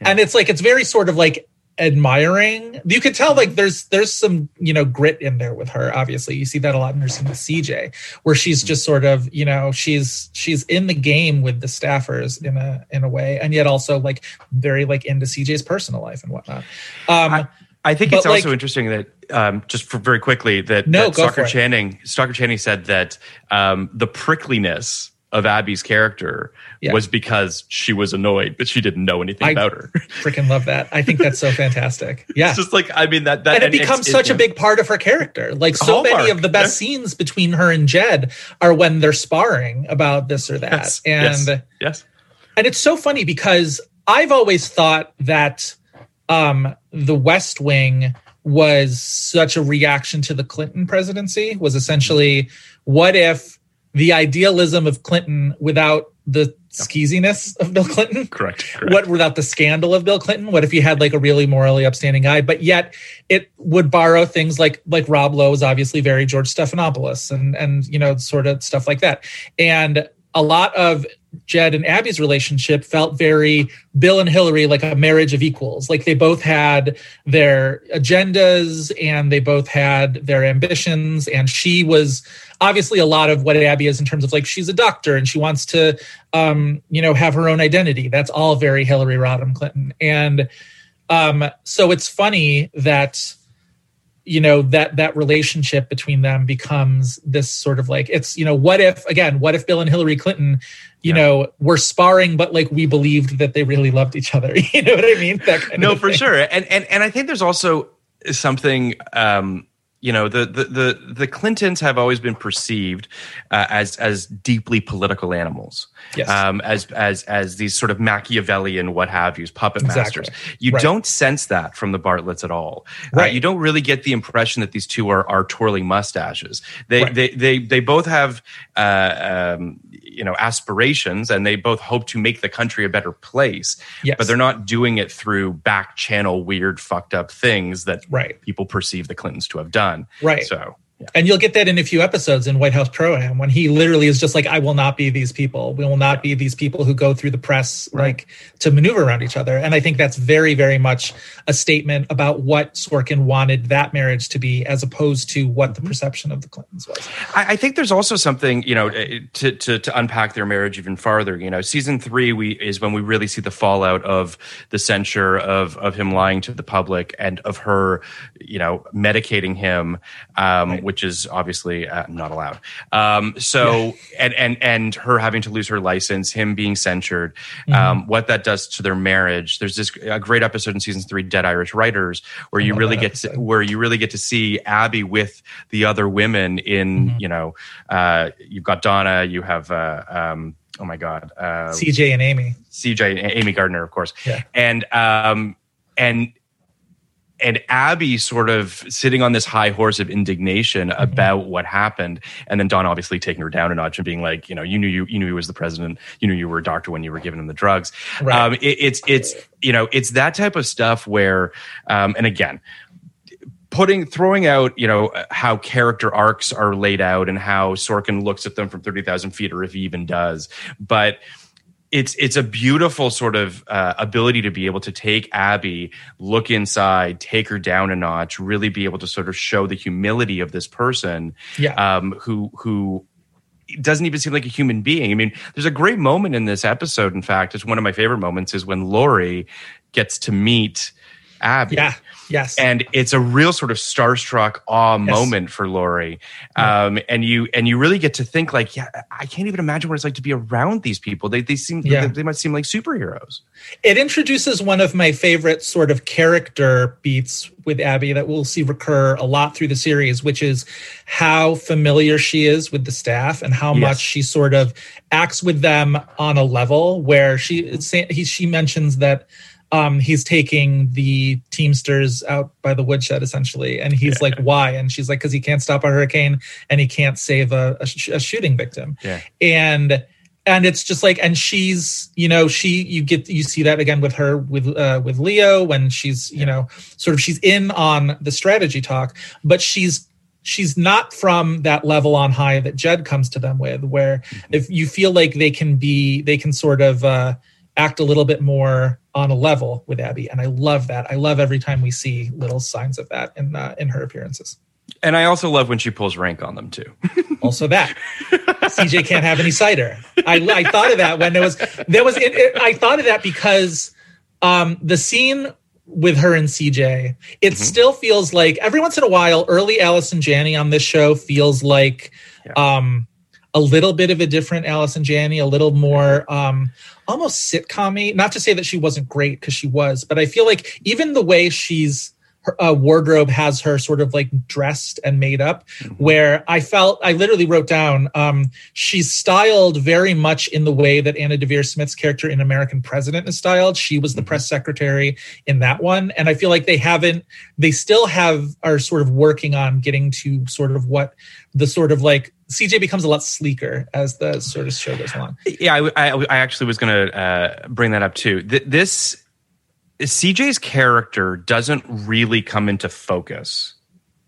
Speaker 5: and it's like it's very sort of like admiring. You could tell like there's there's some you know grit in there with her obviously. You see that a lot in her scene with cj where she's just sort of you know she's she's in the game with the staffers in a in a way and yet also like very like into cj's personal life and whatnot. Um
Speaker 4: I, I think it's also
Speaker 5: like-
Speaker 4: interesting that um, just for very quickly that,
Speaker 5: No,
Speaker 4: that
Speaker 5: Stockard.
Speaker 4: Channing Stockard Channing said that um, the prickliness of Abby's character
Speaker 5: Yeah.
Speaker 4: was because she was annoyed that she didn't know anything
Speaker 5: I-
Speaker 4: about her.
Speaker 5: freaking love that i think that's so fantastic yeah
Speaker 4: It's just like I mean that that
Speaker 5: and it
Speaker 4: it's-
Speaker 5: becomes such a big part of her character. Like so many of the best scenes between her and Jed are when they're sparring about this or that.
Speaker 4: Yes,
Speaker 5: and
Speaker 4: yes, yes.
Speaker 5: and it's so funny because I've always thought that um, the West Wing was such a reaction to the Clinton presidency was essentially what if the idealism of Clinton without the skeeziness of Bill Clinton?
Speaker 4: Correct. correct.
Speaker 5: What without the scandal of Bill Clinton? What if you had like a really morally upstanding guy, but yet it would borrow things like like Rob Lowe is obviously very George Stephanopoulos and and you know sort of stuff like that. And a lot of Jed and Abby's relationship felt very Bill and Hillary, like a marriage of equals. Like they both had their agendas and they both had their ambitions. And she was obviously a lot of what Abby is in terms of like she's a doctor and she wants to, um, you know, have her own identity. That's all very Hillary Rodham Clinton. And um, so it's funny that you know that that relationship between them becomes this sort of like it's you know what if again what if bill and hillary clinton you
Speaker 4: Yeah.
Speaker 5: know were sparring but like we believed that they really loved each other you know what i mean that kind
Speaker 4: no for
Speaker 5: thing.
Speaker 4: sure and and and i think there's also something um you know the the the, the clintons have always been perceived uh, as as deeply political animals
Speaker 5: Yes.
Speaker 4: um as as as these sort of machiavellian what have yous puppet
Speaker 5: Exactly.
Speaker 4: masters you
Speaker 5: Right.
Speaker 4: don't sense that from the bartlets at all.
Speaker 5: Right.
Speaker 4: Uh, you don't really get the impression that these two are are twirling mustaches they
Speaker 5: Right.
Speaker 4: they they they both have uh um you know aspirations and they both hope to make the country a better place
Speaker 5: Yes.
Speaker 4: but they're not doing it through back channel weird fucked up things that
Speaker 5: Right.
Speaker 4: people perceive the clintons to have done
Speaker 5: Right.
Speaker 4: so yeah.
Speaker 5: and you'll get that in a few episodes in White House Pro Am when he literally is just like, I will not be these people. We will not be these people who go through the press like to maneuver around each other. And I think that's very, very much a statement about what Sorkin wanted that marriage to be, as opposed to what
Speaker 4: Mm-hmm.
Speaker 5: the perception of the Clintons was.
Speaker 4: I, I think there's also something you know eh, to, to to unpack their marriage even farther. You know, season three we is when we really see the fallout of the censure of of him lying to the public and of her, you know, medicating him, um, which is obviously uh, not allowed. Um, so and and and her having to lose her license, him being censured, um, what that does to their marriage. There's this a great episode in season three, Dead Irish Writers, where you really get to where you really get to see Abby with the other women in,
Speaker 5: Mm-hmm.
Speaker 4: you know, uh, you've got Donna, you have, uh, um, oh my God, uh,
Speaker 5: CJ and Amy.
Speaker 4: CJ, and Amy Gardner, of course.
Speaker 5: Yeah.
Speaker 4: And, um, and, and Abby sort of sitting on this high horse of indignation
Speaker 5: Mm-hmm.
Speaker 4: about what happened, and then Don obviously taking her down a notch and being like, you know, you knew you, you knew he was the president, you knew you were a doctor when you were giving him the drugs.
Speaker 5: Right.
Speaker 4: Um, it, it's it's you know it's that type of stuff where, um, and again, putting throwing out you know how character arcs are laid out and how Sorkin looks at them from thirty thousand feet, or if he even does, but it's it's a beautiful sort of uh, ability to be able to take Abby, look inside, take her down a notch, really be able to sort of show the humility of this person,
Speaker 5: Yeah.
Speaker 4: um, who who doesn't even seem like a human being. I mean, there's a great moment in this episode. In fact, it's one of my favorite moments is when Laurie gets to meet Abby.
Speaker 5: Yeah. Yes.
Speaker 4: And it's a real sort of starstruck awe moment for Laurie, um, and you and you really get to think like, yeah, I can't even imagine what it's like to be around these people. They they seem
Speaker 5: Yeah.
Speaker 4: they, they must seem like superheroes.
Speaker 5: it introduces one of my favorite sort of character beats with Abby that we'll see recur a lot through the series, which is how familiar she is with the staff and how
Speaker 4: Yes.
Speaker 5: much she sort of acts with them on a level where she he, she mentions that um, he's taking the Teamsters out by the woodshed essentially, and he's like, "Why?" And she's like, "Because he can't stop a hurricane and he can't save a, a, sh- a shooting victim."
Speaker 4: Yeah.
Speaker 5: and and it's just like and she's you know she you get you see that again with her with uh with leo when she's you know sort of she's in on the strategy talk but she's she's not from that level on high that jed comes to them with where if you feel like they can be they can sort of uh act a little bit more on a level with abby and i love that. I love every time we see little signs of that in uh, in her appearances.
Speaker 4: And I also love when she pulls rank on them too.
Speaker 5: also that. CJ can't have any cider. I, I thought of that when there was there was it, it- I thought of that because um, the scene with her and CJ, it still feels like every once in a while, early Allison Janney on this show feels like um, a little bit of a different Allison Janney, a little more um, almost sitcom Not to say that she wasn't great because she was, but I feel like even the way she's uh, wardrobe has her sort of like dressed and made up. Where I felt, I literally wrote down, um, she's styled very much in the way that Anna Deavere Smith's character in American President is styled. She was the press secretary in that one, and I feel like they haven't, they still have are sort of working on getting to sort of what the sort of like CJ becomes a lot sleeker as the sort of show goes along.
Speaker 4: Yeah, I, I, I actually was going to uh, bring that up too. Th- this CJ's character doesn't really come into focus,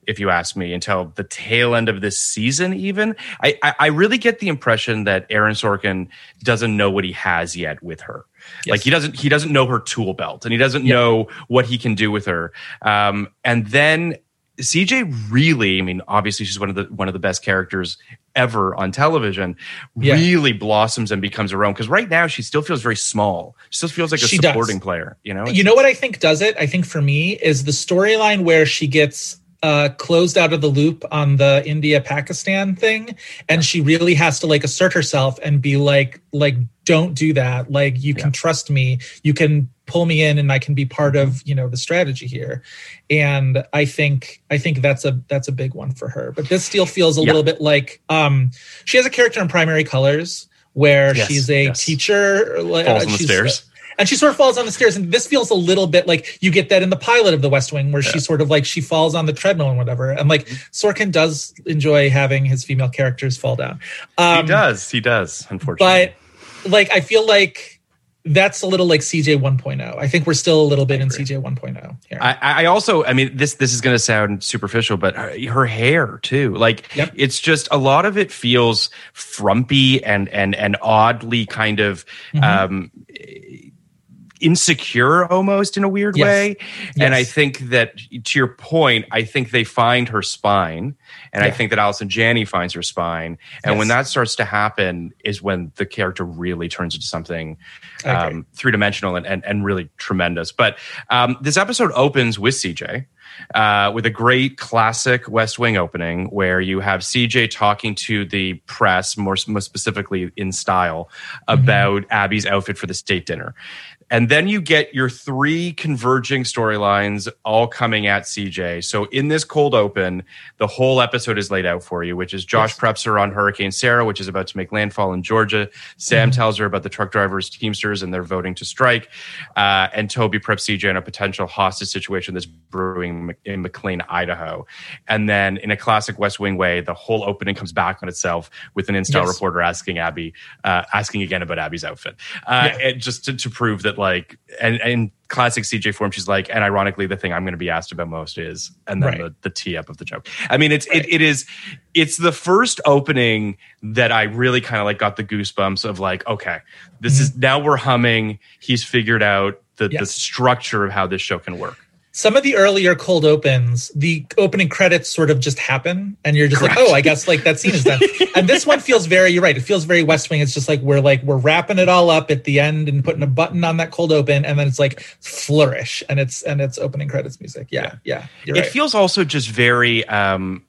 Speaker 4: if you ask me, until the tail end of this season. Even I, I, I really get the impression that Aaron Sorkin doesn't know what he has yet with her. Like he doesn't he doesn't know her tool belt, and he doesn't know what he can do with her. Um, and then CJ really, I mean, obviously she's one of the one of the best characters ever on television.
Speaker 5: Yeah.
Speaker 4: Really blossoms and becomes her own. Because right now she still feels very small. She still feels like a
Speaker 5: She does.
Speaker 4: supporting player. You know,
Speaker 5: You know what I think does it? I think for me is the storyline where she gets uh, closed out of the loop on the India Pakistan thing, and she really has to like assert herself and be like, like, don't do that. Like, you can trust me. You can pull me in, and I can be part of you know the strategy here. And I think I think that's a that's a big one for her. But this still feels a
Speaker 4: Yeah.
Speaker 5: little bit like um, she has a character in Primary Colors where
Speaker 4: Yes,
Speaker 5: she's a
Speaker 4: yes.
Speaker 5: teacher. uh,
Speaker 4: Falls on the stairs.
Speaker 5: and she sort of falls on the stairs and this feels a little bit like you get that in the pilot of the west wing where she sort of like she falls on the treadmill and whatever and like sorkin does enjoy having his female characters fall down um,
Speaker 4: he does. He does. Unfortunately,
Speaker 5: but like i feel like that's a little like cj 1.0 i think we're still a little bit in cj 1.0 here
Speaker 4: I, I also, I mean, this this is going to sound superficial, but her, her hair too. Like,
Speaker 5: Yep.
Speaker 4: it's just a lot of it feels frumpy and and and oddly kind of
Speaker 5: Mm-hmm.
Speaker 4: um, insecure, almost in a weird
Speaker 5: Yes.
Speaker 4: way. And I think that, to your point, I think they find her spine, and I think that Allison Janney finds her spine. And when that starts to happen, is when the character really turns into something
Speaker 5: agree.
Speaker 4: um, three dimensional and, and and really tremendous. But um, this episode opens with CJ. Uh, with a great classic West Wing opening where you have CJ talking to the press, more, more specifically in style, about Abby's outfit for the state dinner. And then you get your three converging storylines all coming at CJ. So in this cold open, the whole episode is laid out for you, which is Josh preps her on Hurricane Sarah, which is about to make landfall in Georgia. Sam tells her about the truck drivers, Teamsters, and they're voting to strike. Uh, and Toby preps CJ on a potential hostage situation that's brewing in McLean, Idaho. And then in a classic West Wing way, the whole opening comes back on itself with an in-style
Speaker 5: Yes.
Speaker 4: reporter asking Abby, uh, asking again about Abby's outfit. Uh,
Speaker 5: Yeah.
Speaker 4: and just to, to prove that like and and classic CJ form, she's like, and ironically, the thing I'm going to be asked about most is, and then
Speaker 5: Right.
Speaker 4: the, the tee up of the joke. I mean, it's it, it is it's the first opening that I really kind of like got the goosebumps of like, okay, this mm-hmm. is now we're humming. He's figured out the the structure of how this show can work.
Speaker 5: Some of the earlier cold opens, the opening credits sort of just happen, and you're just
Speaker 4: Correct.
Speaker 5: like, oh, I guess like that scene is done. and this one feels very, you're right. It feels very West Wing. It's just like we're like we're wrapping it all up at the end and putting a button on that cold open, and then it's like flourish, and it's and it's opening credits music. Yeah, yeah, you're
Speaker 4: it
Speaker 5: right.
Speaker 4: feels also just very um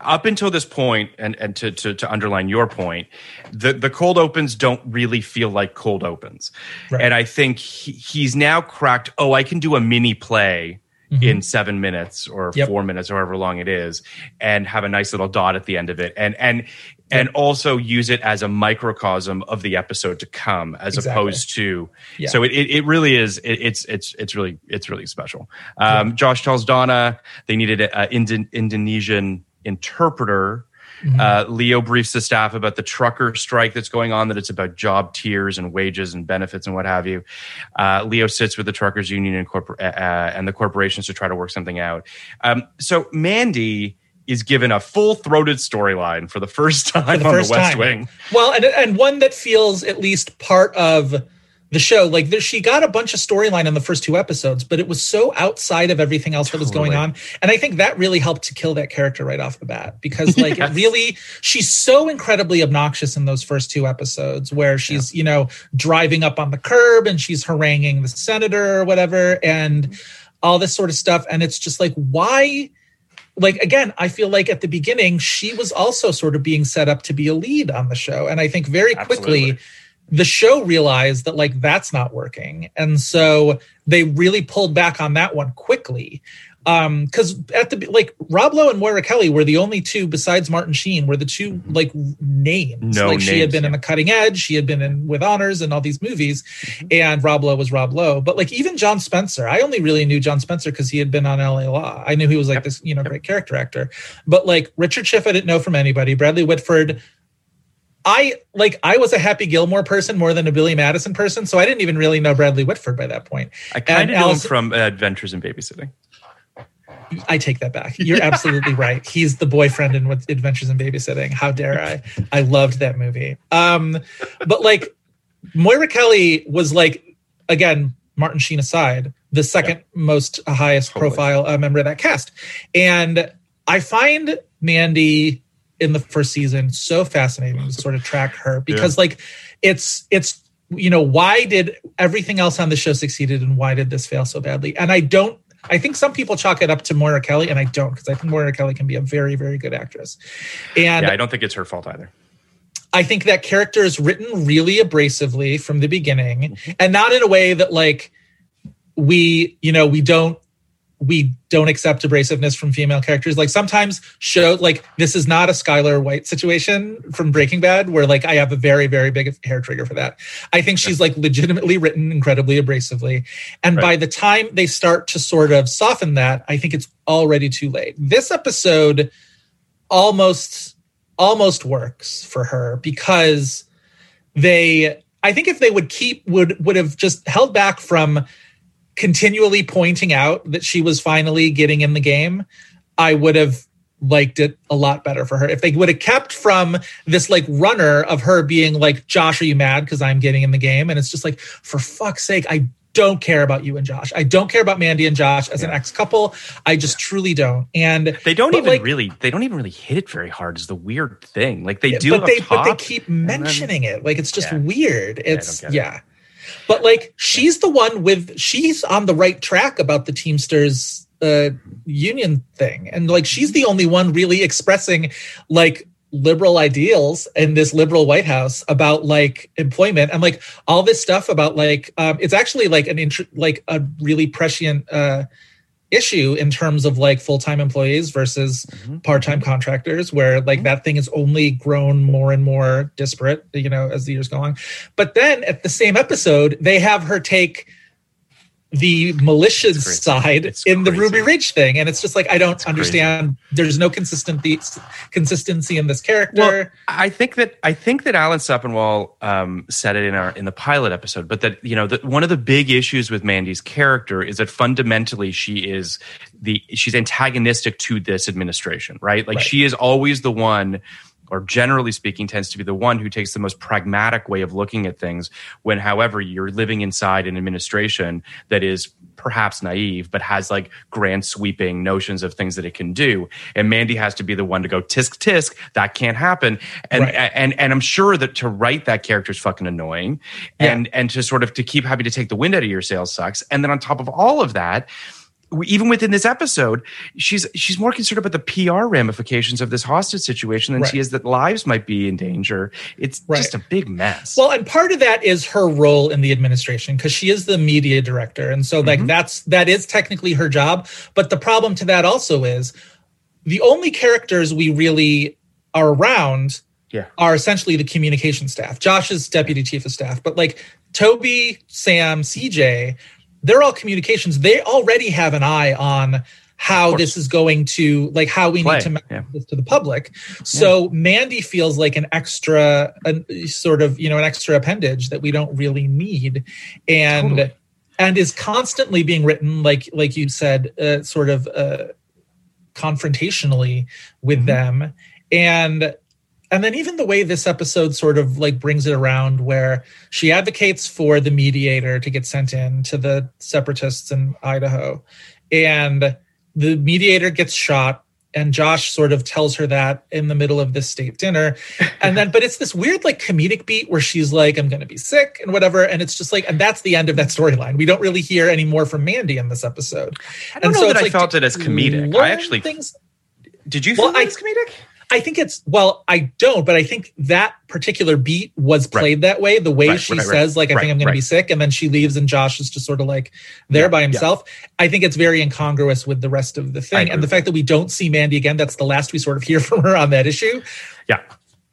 Speaker 4: up until this point and and to, to to underline your point the the cold opens don't really feel like cold opens
Speaker 5: Right.
Speaker 4: and i think he, he's now cracked oh i can do a mini play in seven minutes or
Speaker 5: Mm-hmm. Yep.
Speaker 4: four minutes or however long it is and have a nice little dot at the end of it and and and also use it as a microcosm of the episode to come as
Speaker 5: Exactly.
Speaker 4: opposed to
Speaker 5: Yeah.
Speaker 4: so it, it, it really is it, it's it's it's really it's really special um, josh tells donna they needed an Indo- indonesian interpreter uh, leo briefs the staff about the trucker strike that's going on that it's about job tiers and wages and benefits and what have you. Uh, leo sits with the truckers union and, corpor- uh, uh, and the corporations to try to work something out. Um, so mandy is given a full-throated storyline for the first time
Speaker 5: For the
Speaker 4: on
Speaker 5: first
Speaker 4: the west
Speaker 5: time.
Speaker 4: wing.
Speaker 5: Well, and and one that feels at least part of the show. Like there, she got a bunch of storyline in the first two episodes, but it was so outside of everything else that was going on. And I think that really helped to kill that character right off the bat because like it really she's so incredibly obnoxious in those first two episodes where she's, you know, driving up on the curb and she's haranguing the senator or whatever and all this sort of stuff. And it's just like, why? like again i feel like at the beginning she was also sort of being set up to be a lead on the show and i think very quickly
Speaker 4: Absolutely.
Speaker 5: The show realized that like that's not working. And so they really pulled back on that one quickly. Um because at the like rob lowe and moira kelly were the only two besides martin sheen were the two like names.
Speaker 4: No
Speaker 5: like she had
Speaker 4: names,
Speaker 5: been in the cutting edge. She had been in with honors and all these movies.
Speaker 4: Mm-hmm.
Speaker 5: and rob lowe was rob lowe. But like even john spencer i only really knew john spencer because he had been on la law. I knew he was like this you know great character actor. But like richard schiff i didn't know from anybody. Bradley whitford I like I was a Happy Gilmore person more than a Billy Madison person, so I didn't even really know Bradley Whitford by that point.
Speaker 4: I kind of knew him from Adventures in Babysitting.
Speaker 5: I take that back. You're absolutely right. He's the boyfriend in With Adventures in Babysitting. How dare I? I loved that movie. Um, but like Moira Kelly was like again, Martin Sheen aside, the second most uh, highest
Speaker 4: Totally.
Speaker 5: profile uh, member of that cast, and I find Mandy in the first season. So fascinating to sort of track her because like it's it's you know why did everything else on the show succeeded and why did this fail so badly? And i don't i think some people chalk it up to moira kelly and i don't because i think moira kelly can be a very very good actress. And
Speaker 4: Yeah, I don't think it's her fault either.
Speaker 5: I think that character is written really abrasively from the beginning and not in a way that like we, you know, we don't we don't accept abrasiveness from female characters. Like sometimes show like this is not a Skyler White situation from Breaking Bad where like I have a very very big hair trigger for that. I think she's like legitimately written incredibly abrasively. And
Speaker 4: Right.
Speaker 5: by the time they start to sort of soften that, I think it's already too late. This episode almost almost works for her because they I think if they would keep would would have just held back from continually pointing out that she was finally getting in the game, I would have liked it a lot better for her. If they would have kept from this like runner of her being like, Josh, are you mad because I'm getting in the game? And it's just like, for fuck's sake, I don't care about you and Josh. I don't care about Mandy and Josh as an ex couple. I just truly don't. And
Speaker 4: They don't even
Speaker 5: like,
Speaker 4: really. They don't even really hit it very hard. Is the weird thing. Like they do
Speaker 5: but they
Speaker 4: top,
Speaker 5: but they keep
Speaker 4: and then-
Speaker 5: mentioning it like it's just
Speaker 4: Yeah.
Speaker 5: weird it's yeah but like she's the one with she's on the right track about the teamsters uh union thing. And like she's the only one really expressing like liberal ideals in this liberal white house about like employment. And like all this stuff about like um it's actually like an int- like a really prescient uh issue in terms of like full-time employees versus mm-hmm. part-time contractors where like mm-hmm. that thing has only grown more and more disparate you know as the years go on. But then at the same episode they have her take the malicious side
Speaker 4: It's
Speaker 5: in the. Ruby Ridge thing and it's just like I don't
Speaker 4: crazy.
Speaker 5: understand there's no consistency consistency in this character
Speaker 4: Well, I think that I think that Alan Sepinwall um, said it in our in the pilot episode, but that you know that one of the big issues with Mandy's character is that fundamentally she is the she's antagonistic to this administration, right? Like
Speaker 5: Right.
Speaker 4: she is always the one. Or generally speaking, tends to be the one who takes the most pragmatic way of looking at things. When, however, you're living inside an administration that is perhaps naive, but has like grand sweeping notions of things that it can do. And Mandy has to be the one to go tisk tisk. That can't happen. And
Speaker 5: Right.
Speaker 4: and and I'm sure that to write that character is fucking annoying, and and to sort of to keep having to take the wind out of your sails sucks. And then on top of all of that. Even within this episode, she's she's more concerned about the PR ramifications of this hostage situation than she is that lives might be in danger. It's
Speaker 5: Right.
Speaker 4: just a big mess.
Speaker 5: Well, and part of that is her role in the administration because she is the media director, and so
Speaker 4: Mm-hmm.
Speaker 5: like that's that is technically her job. But the problem to that also is the only characters we really are around
Speaker 4: yeah.
Speaker 5: are essentially the communication staff. Josh is deputy chief of staff, but like Toby, Sam, CJ, they're all communications. They already have an eye on how this is going to like how we
Speaker 4: Play,
Speaker 5: need to message
Speaker 4: yeah.
Speaker 5: this to the public. So Mandy feels like an extra, a, sort of you know an extra appendage that we don't really need, and
Speaker 4: Totally.
Speaker 5: and is constantly being written like like you said, uh, sort of uh, confrontationally with
Speaker 4: Mm-hmm.
Speaker 5: them, and and then even the way this episode sort of like brings it around where she advocates for the mediator to get sent in to the separatists in Idaho. And the mediator gets shot and Josh sort of tells her that in the middle of this state dinner. And then but it's this weird like comedic beat where she's like I'm going to be sick and whatever. And it's just like and that's the end of that storyline. We don't really hear any more from Mandy in this episode.
Speaker 4: I don't
Speaker 5: and
Speaker 4: know that
Speaker 5: it's
Speaker 4: I
Speaker 5: like,
Speaker 4: felt it as comedic. I actually
Speaker 5: things
Speaker 4: did you
Speaker 5: Well,
Speaker 4: feel
Speaker 5: I-
Speaker 4: it as comedic?
Speaker 5: I think it's well, I don't, but I think that particular beat was played that way. The way
Speaker 4: Right,
Speaker 5: she
Speaker 4: right, right.
Speaker 5: says, like, I
Speaker 4: Right,
Speaker 5: think I'm going
Speaker 4: right.
Speaker 5: to be sick, and then she leaves, and Josh is just sort of like there
Speaker 4: Yeah,
Speaker 5: by
Speaker 4: yeah.
Speaker 5: himself. I think it's very incongruous with the rest of the thing, and the fact that we don't see Mandy again. That's the last we sort of hear from her on that issue.
Speaker 4: Yeah.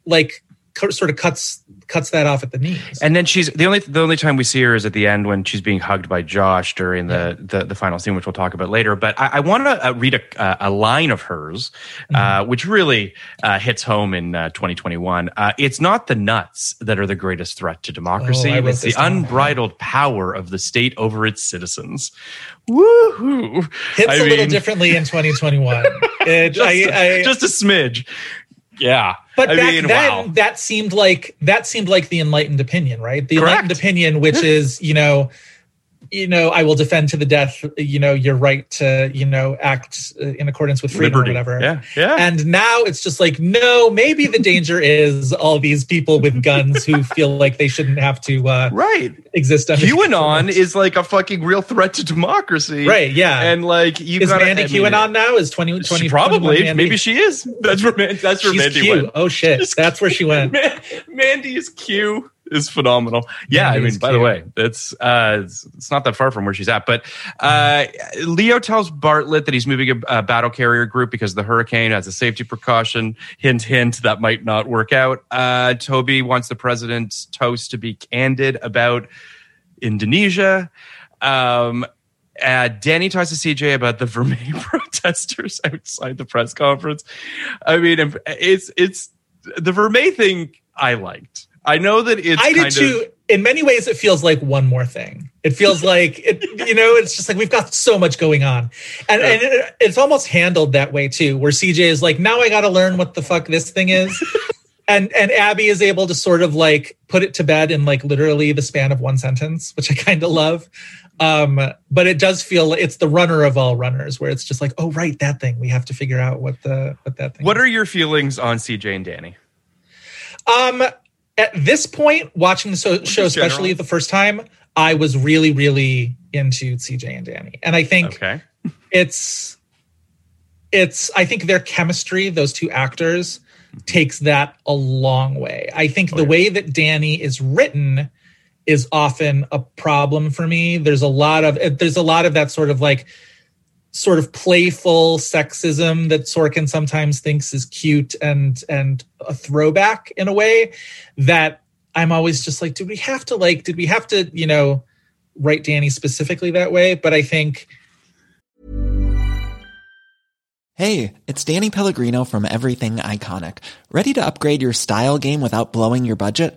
Speaker 5: Like, sort of cuts cuts that off at the knees.
Speaker 4: And then she's the only the only time we see her is at the end when she's being hugged by Josh during the the, the final scene, which we'll talk about later. But I, I want to uh, read a, uh, a line of hers, uh,
Speaker 5: Mm-hmm.
Speaker 4: which really uh, hits home in uh, 2021. Uh, it's not the nuts that are the greatest threat to democracy;
Speaker 5: Oh,
Speaker 4: it's the
Speaker 5: down.
Speaker 4: unbridled power of the state over its citizens. Woohoo!
Speaker 5: Hits
Speaker 4: I
Speaker 5: a little differently in 2021. It,
Speaker 4: Just,
Speaker 5: I, I,
Speaker 4: just a smidge. Yeah,
Speaker 5: But
Speaker 4: I
Speaker 5: back
Speaker 4: mean,
Speaker 5: then,
Speaker 4: wow.
Speaker 5: that seemed like that seemed like the enlightened opinion, right? The
Speaker 4: Correct.
Speaker 5: enlightened opinion, which is you know, you know, I will defend to the death, you know, your right to you know act uh, in accordance with freedom
Speaker 4: Liberty.
Speaker 5: or whatever.
Speaker 4: Yeah, yeah.
Speaker 5: And now it's just like, no, maybe the danger is all these people with guns who feel like they shouldn't have to uh,
Speaker 4: right.
Speaker 5: exist. Under
Speaker 4: QAnon
Speaker 5: government.
Speaker 4: is like a fucking real threat to democracy.
Speaker 5: right. Yeah.
Speaker 4: And like you
Speaker 5: is
Speaker 4: gotta,
Speaker 5: Mandy
Speaker 4: I mean,
Speaker 5: QAnon now? Is 20, 20
Speaker 4: She probably,
Speaker 5: Mandy?
Speaker 4: maybe she is. That's where that's where
Speaker 5: She's
Speaker 4: Mandy
Speaker 5: Q.
Speaker 4: went.
Speaker 5: Oh shit,
Speaker 4: She's
Speaker 5: that's where she went.
Speaker 4: Man, is Q is phenomenal. Yeah, I mean, by the way, it's uh, it's, it's not that far from where she's at. But uh, Leo tells Bartlet that he's moving a, a battle carrier group because of the hurricane as a safety precaution. Hint, hint, that might not work out. Uh, Toby wants the president's toast to be candid about Indonesia. Um, uh, Danny talks to CJ about the Vermeer protesters outside the press conference. I mean, it's it's the Vermeer thing. I liked. I know that it's.
Speaker 5: I did too.
Speaker 4: Of,
Speaker 5: In many ways, it feels like one more thing. It feels like it, you know, it's just like we've got so much going on, and and it, it's almost handled that way too, where CJ is like, now I got to learn what the fuck this thing is, and and Abby is able to sort of like put it to bed in like literally the span of one sentence, which I kind of love. Um, but it does feel it's the runner of all runners, where it's just like, oh right, that thing. We have to figure out what the what that thing.
Speaker 4: what
Speaker 5: is.
Speaker 4: are your feelings on CJ and Danny?
Speaker 5: Um, at this point, watching the so- show, especially the first time, I was really, really into CJ and Danny, and I think
Speaker 4: Okay.
Speaker 5: it's it's. I think their chemistry, those two actors, takes that a long way. I think the
Speaker 4: yeah.
Speaker 5: way that Danny is written is often a problem for me. There's a lot of there's a lot of that sort of like sort of playful sexism that Sorkin sometimes thinks is cute and and a throwback in a way that I'm always just like, did we have to like, did we have to, you know, write Danny specifically that way? But I think
Speaker 6: Hey, it's Danny Pellegrino from Everything Iconic. Ready to upgrade your style game without blowing your budget?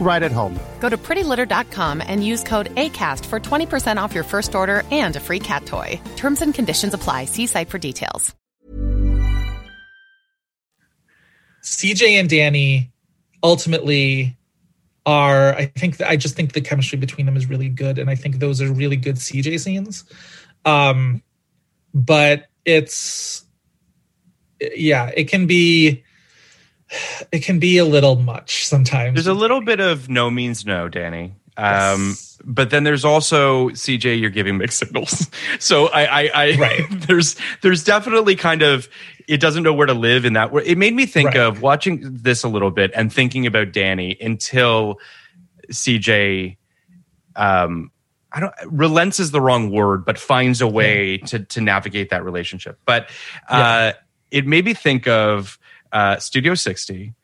Speaker 7: right at home.
Speaker 8: Go to prettylitter.com and use code ACAST for 20% off your first order and a free cat toy. Terms and conditions apply. See site for details.
Speaker 5: CJ and Danny ultimately are I think I just think the chemistry between them is really good and I think those are really good CJ scenes. Um but it's yeah, it can be it can be a little much sometimes.
Speaker 4: There's a little bit of no means no, Danny. Um,
Speaker 5: Yes.
Speaker 4: but then there's also CJ. You're giving mixed signals, so I, I, I
Speaker 5: Right.
Speaker 4: there's there's definitely kind of it doesn't know where to live in that. It made me think
Speaker 5: Right.
Speaker 4: of watching this a little bit and thinking about Danny until CJ. Um, I don't relents is the wrong word, but finds a way to to navigate that relationship. But uh, it made me think of uh, Studio 60,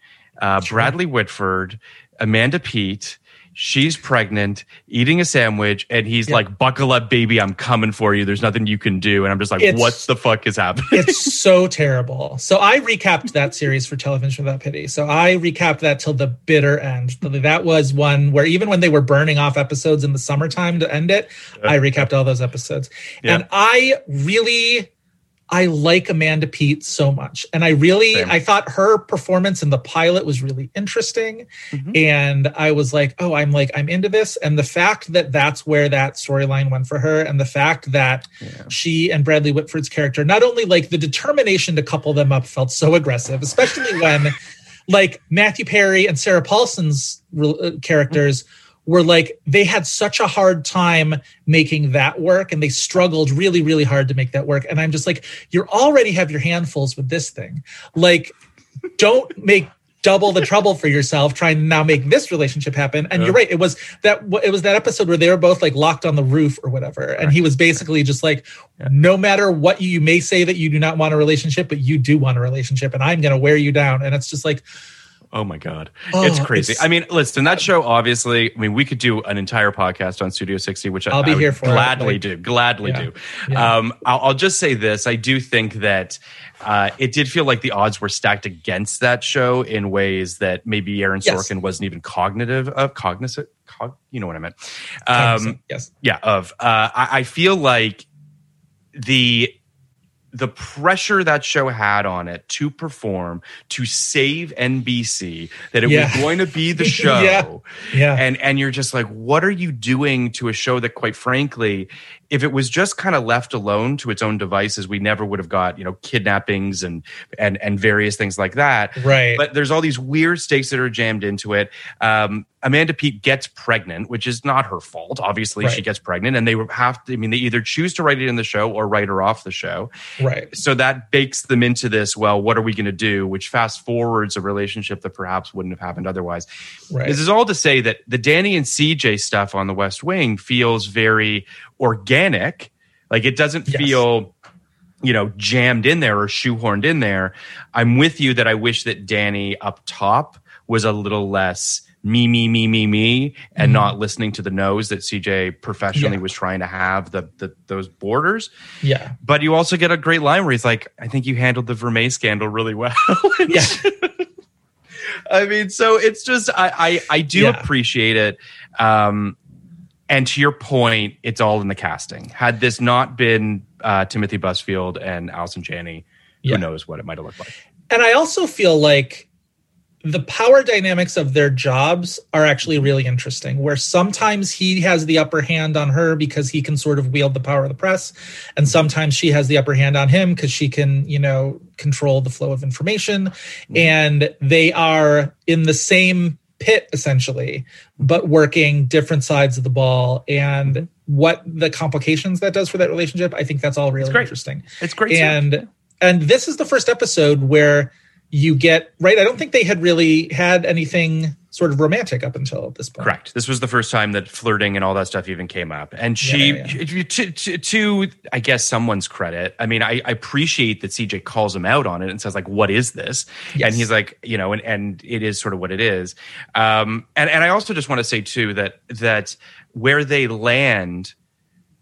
Speaker 4: uh, Bradley Whitford, Amanda Peet. she's pregnant, eating a sandwich, and he's
Speaker 5: Yeah.
Speaker 4: like, "Buckle up, baby, I'm coming for you. There's nothing you can do." And I'm just like,
Speaker 5: It's-
Speaker 4: "What the fuck is happening?"
Speaker 5: it's so terrible. So I recapped that series for Television Without Pity. So I recapped that till the bitter end. That was one where even when they were burning off episodes in the summertime to end it, I recapped all those episodes.
Speaker 4: Yeah.
Speaker 5: And I really I like Amanda Peet so much. And I really
Speaker 4: Same.
Speaker 5: I thought her performance in the pilot was really interesting
Speaker 4: Mm-hmm.
Speaker 5: and I was like, "Oh, I'm like I'm into this." And the fact that that's where that storyline went for her and the fact that she and Bradley Whitford's character not only like the determination to couple them up felt so aggressive, especially when like Matthew Perry and Sarah Paulson's re- uh, characters were like they had such a hard time making that work and they struggled really really hard to make that work. And i'm just like you already have your handfuls with this thing. Like don't make double the trouble for yourself trying to now make this relationship happen. And you're right it was that it was that episode where they were both like locked on the roof or whatever. And he was basically just like no matter what you, you may say that you do not want a relationship but you do want a relationship and i'm going to wear you down. And it's just like
Speaker 4: Oh my god,
Speaker 5: Oh,
Speaker 4: it's crazy.
Speaker 5: it's-
Speaker 4: I mean, listen, that show obviously. I mean, we could do an entire podcast on Studio 60, which I-
Speaker 5: I'll be
Speaker 4: I
Speaker 5: here for
Speaker 4: gladly
Speaker 5: like-
Speaker 4: do. Gladly
Speaker 5: Yeah,
Speaker 4: do.
Speaker 5: yeah.
Speaker 4: Um, I'll, I'll just say this: I do think that uh, it did feel like the odds were stacked against that show in ways that maybe Aaron
Speaker 5: Yes.
Speaker 4: Sorkin wasn't even cognitive of, cognizant. Cog, you know what I meant? Um,
Speaker 5: yes
Speaker 4: yeah of uh I, I feel like the the pressure that show had on it to perform to save nbc that it
Speaker 5: Yeah.
Speaker 4: was going to be the show
Speaker 5: Yeah. Yeah.
Speaker 4: and and you're just like what are you doing to a show that quite frankly if it was just kind of left alone to its own devices we never would have got you know kidnappings and and and various things like that
Speaker 5: Right.
Speaker 4: but there's all these weird stakes that are jammed into it um Amanda Peet gets pregnant, which is not her fault. Obviously, she gets pregnant, and they have to. I mean, they either choose to write it in the show or write her off the show.
Speaker 5: right
Speaker 4: So that bakes them into this. Well, what are we going to do? Which fast forwards a relationship that perhaps wouldn't have happened otherwise.
Speaker 5: right
Speaker 4: This is all to say that the Danny and CJ stuff on the West Wing feels very organic. Like it doesn't
Speaker 5: Yes.
Speaker 4: feel, you know, jammed in there or shoehorned in there. I'm with you that I wish that Danny up top was a little less me, me, me, me, me, and not listening to the nose that CJ professionally.
Speaker 5: Yeah.
Speaker 4: was trying to have the, the those borders.
Speaker 5: yeah
Speaker 4: But you also get a great line where he's like, I think you handled the Vermeer scandal really well.
Speaker 5: yeah
Speaker 4: I mean, so it's just I I, I do
Speaker 5: Yeah.
Speaker 4: appreciate it. Um, and to your point, it's all in the casting. Had this not been uh, Timothy Busfield and Allison Janney,
Speaker 5: Yeah.
Speaker 4: who knows what it might have looked like.
Speaker 5: and I also feel like the power dynamics of their jobs are actually really interesting where sometimes he has the upper hand on her because he can sort of wield the power of the press and sometimes she has the upper hand on him because she can you know control the flow of information mm-hmm. and they are in the same pit essentially but working different sides of the ball and mm-hmm. what the complications that does for that relationship i think that's all really
Speaker 4: great.
Speaker 5: interesting
Speaker 4: It's great. stuff.
Speaker 5: and and this is the first episode where you get right i don't think they had really had anything sort of romantic up until this point
Speaker 4: Correct. This was the first time that flirting and all that stuff even came up. And she,
Speaker 5: Yeah, yeah.
Speaker 4: To, to, to, I guess, someone's credit, I mean, I, I appreciate that CJ calls him out on it and says, like, what is this?
Speaker 5: Yes.
Speaker 4: And he's like, you know, and, and it is sort of what it is. Um, and, and I also just want to say, too, that, that where they land,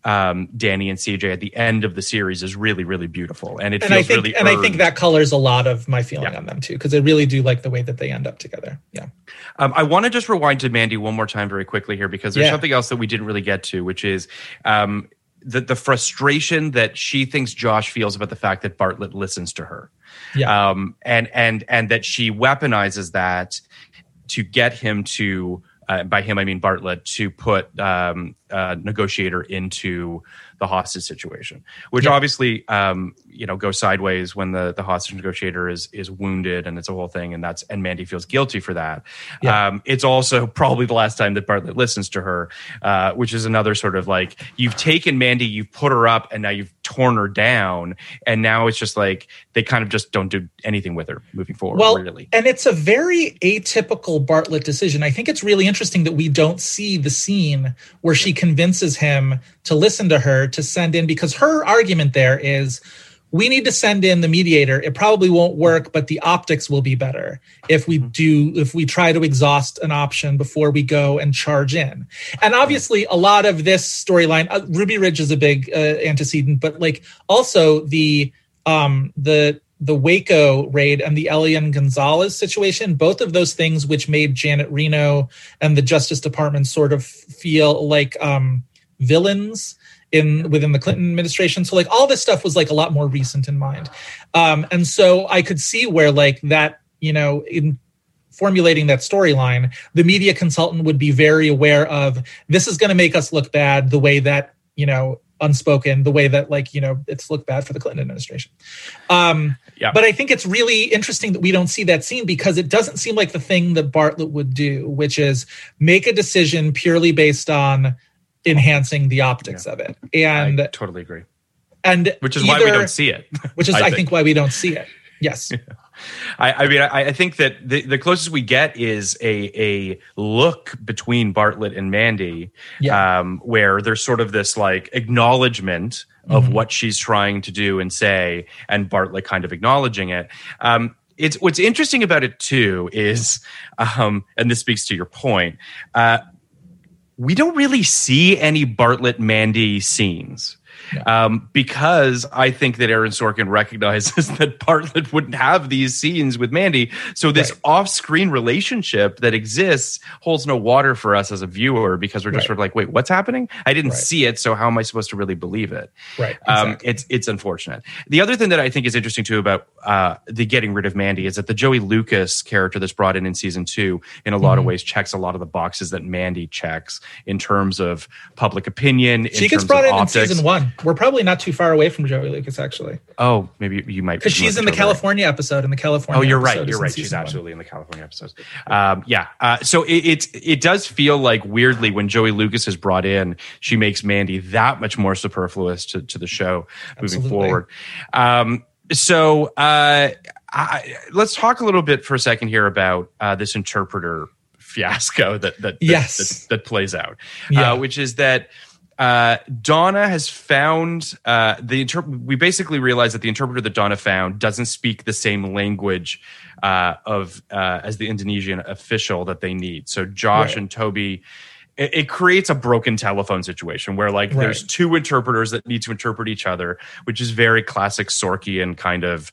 Speaker 4: um, Danny and CJ at the end of the series is really, really beautiful. And it
Speaker 5: and
Speaker 4: feels
Speaker 5: i think
Speaker 4: really
Speaker 5: and i think that colors a lot of my feeling
Speaker 4: Yeah.
Speaker 5: on them too because i really do like the way that they end up together yeah
Speaker 4: Um, I want to just rewind to Mandy one more time very quickly here because there's
Speaker 5: Yeah.
Speaker 4: something else that we didn't really get to, which is um, the, the frustration that she thinks Josh feels about the fact that Bartlet listens to her.
Speaker 5: yeah
Speaker 4: Um, and, and, and that she weaponizes that to get him to, uh, by him, I mean Bartlet, to put um, uh, negotiator into the hostage situation, which
Speaker 5: Yeah.
Speaker 4: obviously, um, you know, goes sideways when the, the hostage negotiator is, is wounded and it's a whole thing. And that's, and Mandy feels guilty for that.
Speaker 5: Yeah.
Speaker 4: Um, it's also probably the last time that Bartlet listens to her, uh, which is another sort of like, you've taken Mandy, you've put her up and now you've torn her down. And now it's just like, they kind of just don't do anything with her moving forward,
Speaker 5: well
Speaker 4: really.
Speaker 5: and it's a very atypical bartlet decision i think it's really interesting that we don't see the scene where she convinces him to listen to her to send in because her argument there is we need to send in the mediator. It probably won't work, but the optics will be better if we do, if we try to exhaust an option before we go and charge in. And obviously, a lot of this storyline, uh, Ruby Ridge is a big uh, antecedent, but like also the, um, the, the Waco raid and the Elian Gonzalez situation, both of those things which made Janet Reno and the Justice Department sort of feel like um, villains in within the Clinton administration. So like all this stuff was like a lot more recent in mind. Um, and so I could see where like that, you know, in formulating that storyline, the media consultant would be very aware of this is going to make us look bad the way that, you know, unspoken, the way that like, you know, it's looked bad for the Clinton administration. Um,
Speaker 4: Yeah.
Speaker 5: but I think it's really interesting that we don't see that scene because it doesn't seem like the thing that Bartlet would do, which is make a decision purely based on enhancing the optics of it. And
Speaker 4: I totally agree.
Speaker 5: and
Speaker 4: Which is why we don't see it.
Speaker 5: Which is, I, think. why we don't see it. Yes.
Speaker 4: I, I mean, I, I think that the, the closest we get is a a look between Bartlet and Mandy,
Speaker 5: Yeah.
Speaker 4: um, where there's sort of this like acknowledgement of
Speaker 5: Mm-hmm.
Speaker 4: what she's trying to do and say, and Bartlet kind of acknowledging it. Um, it's what's interesting about it too is, um, and this speaks to your point. Uh, we don't really see any Bartlet Mandy scenes. Um, because I think that Aaron Sorkin recognizes that Bartlet wouldn't have these scenes with Mandy. So this
Speaker 5: Right.
Speaker 4: off-screen relationship that exists holds no water for us as a viewer because we're just
Speaker 5: Right.
Speaker 4: sort of like, wait, what's happening? I didn't
Speaker 5: Right.
Speaker 4: see it, so how am I supposed to really believe it?
Speaker 5: Right.
Speaker 4: Um,
Speaker 5: exactly.
Speaker 4: it's it's unfortunate. The other thing that I think is interesting too about uh, the getting rid of Mandy is that the Joey Lucas character that's brought in in season two, in a lot
Speaker 5: Mm-hmm.
Speaker 4: of ways, checks a lot of the boxes that Mandy checks in terms of public opinion.
Speaker 5: she
Speaker 4: in
Speaker 5: gets brought in
Speaker 4: optics.
Speaker 5: in season one. We're probably not too far away from Joey Lucas, actually,
Speaker 4: Oh, maybe you might
Speaker 5: because she's in the
Speaker 4: totally right.
Speaker 5: California episode. In the California.
Speaker 4: Oh, you're right. You're right. She's
Speaker 5: one.
Speaker 4: absolutely in the California episodes. Um, yeah. Uh, so it, it it does feel like weirdly when Joey Lucas is brought in, she makes Mandy that much more superfluous to, to the show moving forward. Um, so uh, I, let's talk a little bit for a second here about uh, this interpreter fiasco that that that,
Speaker 5: Yes.
Speaker 4: that, that plays out,
Speaker 5: Yeah.
Speaker 4: uh, which is that uh, Donna has found uh, the we basically realize that the interpreter that Donna found doesn't speak the same language uh, of uh, as the Indonesian official that they need. So Josh
Speaker 5: Right.
Speaker 4: and Toby. It, it creates a broken telephone situation where, like, there's two interpreters that need to interpret each other, which is very classic Sorkian kind of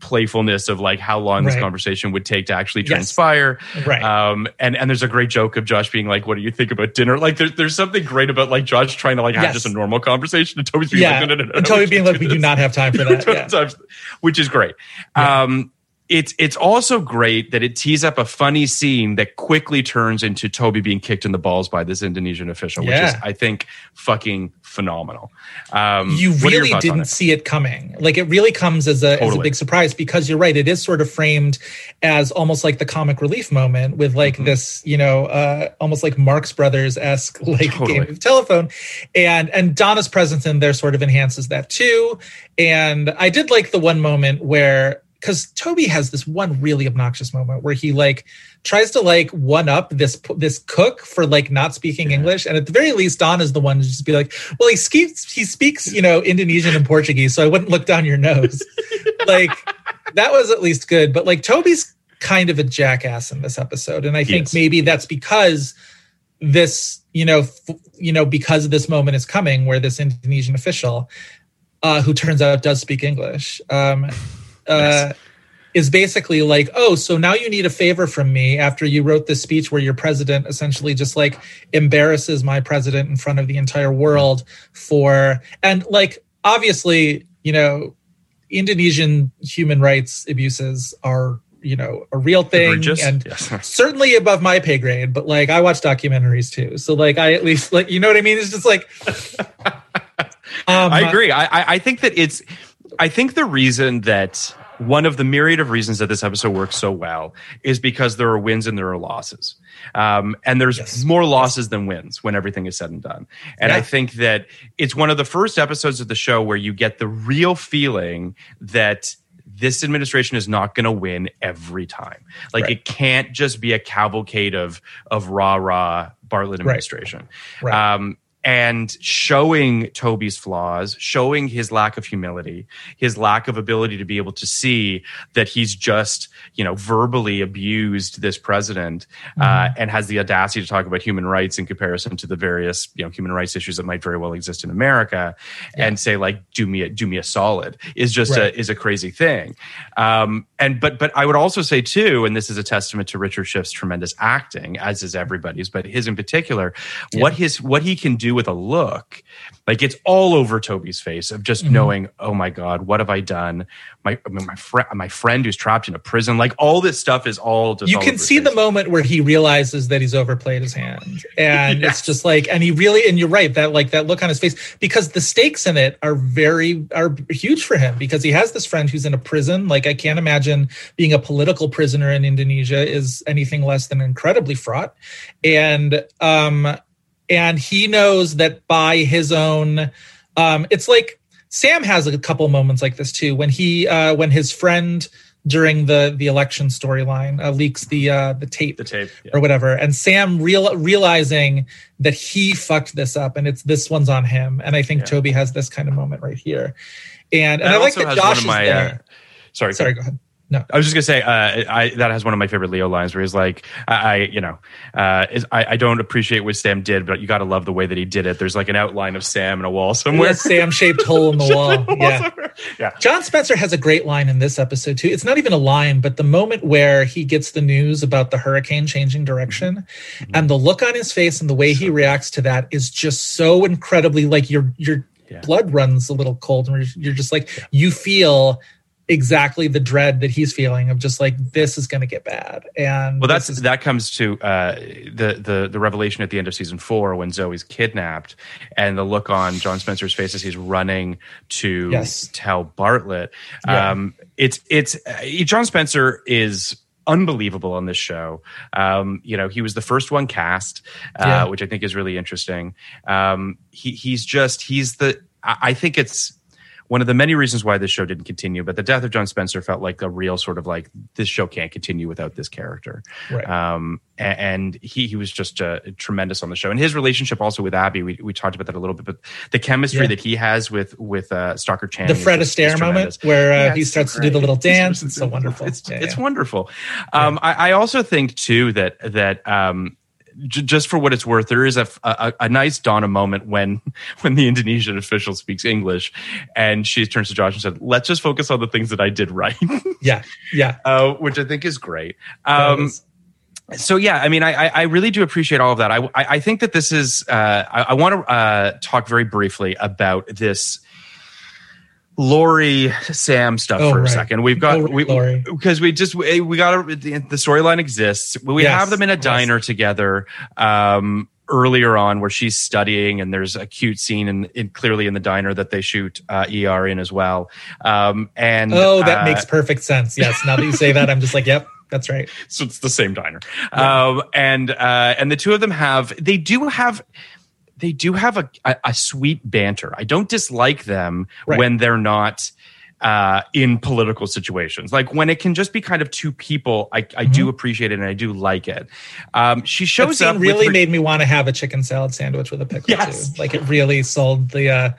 Speaker 4: playfulness of like how long this conversation would take to actually
Speaker 5: Yes.
Speaker 4: transpire.
Speaker 5: Right.
Speaker 4: Um, and and there's a great joke of Josh being like, "What do you think about dinner?" Like, there's there's something great about like Josh trying to like have just a normal conversation, and Toby's being
Speaker 5: Yeah.
Speaker 4: like, "No, no, no, no."
Speaker 5: and Toby
Speaker 4: we
Speaker 5: being like,
Speaker 4: do
Speaker 5: we do
Speaker 4: this."
Speaker 5: not have time for that. Yeah.
Speaker 4: Which is great. Um, it's it's also great that it tees up a funny scene that quickly turns into Toby being kicked in the balls by this Indonesian official, which is I think fucking phenomenal. Um,
Speaker 5: you
Speaker 4: what are your
Speaker 5: really didn't
Speaker 4: it?
Speaker 5: see it coming. Like it really comes as a, as a big surprise because you're right. It is sort of framed as almost like the comic relief moment with like
Speaker 4: Mm-hmm.
Speaker 5: this, you know, uh, almost like Marx Brothers esque like
Speaker 4: Totally.
Speaker 5: game of telephone, and and Donna's presence in there sort of enhances that too. And I did like the one moment where because Toby has this one really obnoxious moment where he like tries to like one up this this cook for like not speaking English, and at the very least, Don is the one to just be like, "Well, he speaks he speaks you know Indonesian and Portuguese, so I wouldn't look down your nose." like that was at least good, but like Toby's kind of a jackass in this episode, and I think
Speaker 4: is.
Speaker 5: maybe that's because this you know f- you know because this moment is coming where this Indonesian official uh, who turns out does speak English um, uh, is basically like, oh, so now you need a favor from me after you wrote this speech where your president essentially just like embarrasses my president in front of the entire world for, and like, obviously, you know, Indonesian human rights abuses are, you know, a real thing and
Speaker 4: Yes.
Speaker 5: certainly above my pay grade, but like I watch documentaries too. So like I at least like, you know what I mean? It's just like, um,
Speaker 4: I agree. I I think that it's. I think the reason that one of the myriad of reasons that this episode works so well is because there are wins and there are losses, um, and there's
Speaker 5: Yes.
Speaker 4: more losses than wins when everything is said and done. And I think that it's one of the first episodes of the show where you get the real feeling that this administration is not going to win every time. Like
Speaker 5: Right.
Speaker 4: it can't just be a cavalcade of of rah rah Bartlet administration.
Speaker 5: Right.
Speaker 4: Um, and showing Toby's flaws, showing his lack of humility, his lack of ability to be able to see that he's just, you know, verbally abused this president uh,
Speaker 5: Mm-hmm.
Speaker 4: and has the audacity to talk about human rights in comparison to the various, you know, human rights issues that might very well exist in America, and say like, do me a, do me a solid is just
Speaker 5: Right.
Speaker 4: a is a crazy thing. Um, and but but I would also say too, and this is a testament to Richard Schiff's tremendous acting, as is everybody's, but his in particular, what his what he can do with a look, like it's all over Toby's face of
Speaker 5: Mm-hmm.
Speaker 4: just knowing, oh my god, what have I done? My I mean, my friend my friend who's trapped in a prison, like all this stuff is all just
Speaker 5: you
Speaker 4: all
Speaker 5: can see the moment where he realizes that he's overplayed his hand and
Speaker 4: Yes.
Speaker 5: it's just like and he really and you're right that like that look on his face because the stakes in it are very are huge for him because he has this friend who's in a prison like i can't imagine being a political prisoner in indonesia is anything less than incredibly fraught and um and he knows that by his own um it's like sam has a couple moments like this too when he uh when his friend during the the election storyline uh, leaks the uh the tape
Speaker 4: the tape. yeah.
Speaker 5: or whatever and sam real realizing that he fucked this up and it's this one's on him and i think
Speaker 4: Yeah.
Speaker 5: toby has this kind of moment right here and and
Speaker 4: That
Speaker 5: i like that josh
Speaker 4: of
Speaker 5: is there
Speaker 4: uh, sorry,
Speaker 5: sorry go ahead no
Speaker 4: I was just gonna say, uh, I that has one of my favorite Leo lines where he's like, I, I you know, uh, is, I, I don't appreciate what Sam did, but you got to love the way that he did it. There's like an outline of Sam in a wall somewhere.
Speaker 5: sam shaped hole in the wall yeah
Speaker 4: yeah.
Speaker 5: John Spencer has a great line in this episode too. It's not even a line, but the moment where he gets the news about the hurricane changing direction
Speaker 4: Mm-hmm.
Speaker 5: and the look on his face and the way he reacts to that is just so incredibly like your your
Speaker 4: Yeah.
Speaker 5: blood runs a little cold and you're- you're just like you feel exactly the dread that he's feeling of just like this is going to get bad and
Speaker 4: Well, that's
Speaker 5: is-
Speaker 4: that comes to uh, the the the revelation at the end of season four when Zoe's kidnapped, and the look on John Spencer's face as he's running to
Speaker 5: Yes.
Speaker 4: tell Bartlet.
Speaker 5: Yeah.
Speaker 4: Um, it's it's uh, John Spencer is unbelievable on this show. Um, you know, he was the first one cast, uh,
Speaker 5: Yeah.
Speaker 4: which I think is really interesting. Um, he he's just he's the I, I think it's one of the many reasons why this show didn't continue, but the death of John Spencer felt like a real sort of like this show can't continue without this character.
Speaker 5: Right.
Speaker 4: Um, a- and, he he was just uh, tremendous on the show, and his relationship also with Abby. We we talked about that a little bit, but the chemistry
Speaker 5: Yeah.
Speaker 4: that he has with with uh, Stockard Channing,
Speaker 5: the Fred
Speaker 4: is
Speaker 5: Astaire moment where uh,
Speaker 4: Yeah,
Speaker 5: he starts
Speaker 4: so
Speaker 5: to do the little dance.
Speaker 4: It's,
Speaker 5: It's so wonderful.
Speaker 4: It's,
Speaker 5: Yeah,
Speaker 4: it's
Speaker 5: yeah.
Speaker 4: wonderful. Um, I, I also think too that that um, j- just for what it's worth, there is a, a, a nice Donna moment when when the Indonesian official speaks English, and she turns to Josh and said, "Let's just focus on the things that I did right,"
Speaker 5: Yeah, yeah.
Speaker 4: uh, which I think is great. Um, so yeah, I mean, I, I I really do appreciate all of that. I I, I think that this is. Uh, I, I want to uh, talk very briefly about this. Laurie Sam stuff
Speaker 5: Oh,
Speaker 4: for a
Speaker 5: right.
Speaker 4: second. We've got
Speaker 5: Oh,
Speaker 4: we because we just we, we got a, the, the storyline exists. We
Speaker 5: Yes,
Speaker 4: have them in a
Speaker 5: yes.
Speaker 4: diner together. Um, earlier on where she's studying and there's a cute scene in, in clearly in the diner that they shoot uh, ER in as well. Um, and
Speaker 5: oh, that
Speaker 4: uh,
Speaker 5: makes perfect sense. Yes. Now that you say that, I'm just like, yep, that's right.
Speaker 4: so it's the same diner. Um, and uh, and the two of them have they do have they do have a, a, a sweet banter. I don't dislike them
Speaker 5: Right.
Speaker 4: when they're not uh, in political situations. Like when it can just be kind of two people, I, I do appreciate it and I do like it. Um, she shows up
Speaker 5: really
Speaker 4: her-
Speaker 5: made me want to have a chicken salad sandwich with a pickle
Speaker 4: Yes.
Speaker 5: too. Like it really sold the uh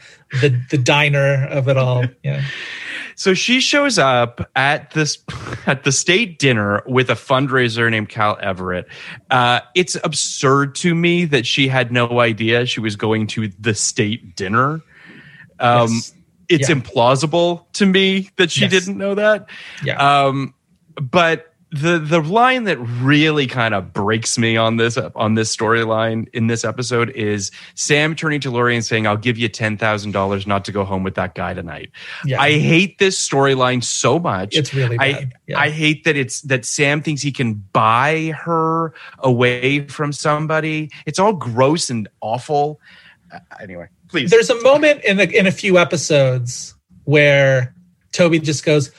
Speaker 5: the the diner of it all. Yeah.
Speaker 4: So she shows up at this at the state dinner with a fundraiser named Cal Everett. Uh, it's absurd to me that she had no idea she was going to the state dinner. Um,
Speaker 5: Yes.
Speaker 4: It's
Speaker 5: Yeah.
Speaker 4: implausible to me that she
Speaker 5: Yes.
Speaker 4: didn't know that.
Speaker 5: Yeah.
Speaker 4: Um, but the the line that really kind of breaks me on this on this storyline in this episode is Sam turning to Laurie and saying, "I'll give you ten thousand dollars not to go home with that guy tonight."
Speaker 5: Yeah.
Speaker 4: I hate this storyline so much.
Speaker 5: It's really
Speaker 4: I
Speaker 5: bad. Yeah.
Speaker 4: I hate that it's that Sam thinks he can buy her away from somebody. It's all gross and awful. Uh, anyway, please.
Speaker 5: There's a moment in a, in a few episodes where Toby just goes,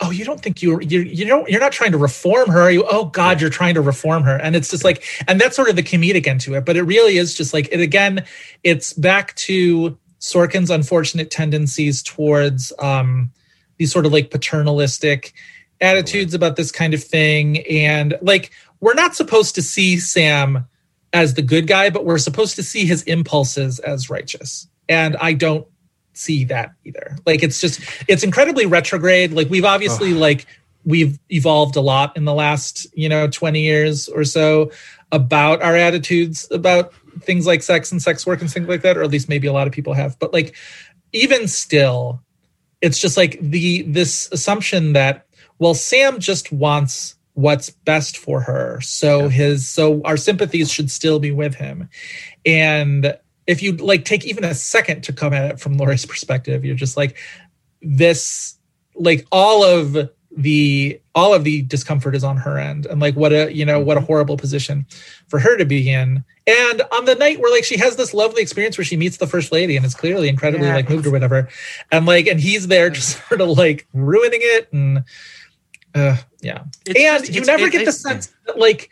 Speaker 5: "Oh, you don't think you you you don't you're not trying to reform her, are you? Oh God, you're trying to reform her." And it's just like, and that's sort of the comedic end to it, but it really is just like it again. It's back to Sorkin's unfortunate tendencies towards um, these sort of like paternalistic attitudes about this kind of thing, and like we're not supposed to see Sam as the good guy, but we're supposed to see his impulses as righteous. And I don't see that either. Like it's just it's incredibly retrograde. Like we've obviously like we've evolved a lot in the last, you know, 20 years or so about our attitudes about things like sex and sex work and things like that, or at least maybe a lot of people have. But like even still, it's just like the this assumption that well, Sam just wants what's best for her. So his so our sympathies should still be with him. And if you like take even a second to come at it from Laurie's perspective, you're just like this like all of the all of the discomfort is on her end and like what a you know what a mm-hmm. horrible position for her to be in and on the night where like she has this lovely experience where she meets the first lady and is clearly incredibly
Speaker 4: Yeah.
Speaker 5: like moved or whatever and like and he's there just sort of like ruining it and uh yeah.
Speaker 4: It's
Speaker 5: and
Speaker 4: just-
Speaker 5: you never
Speaker 4: it-
Speaker 5: get the
Speaker 4: it's-
Speaker 5: sense that like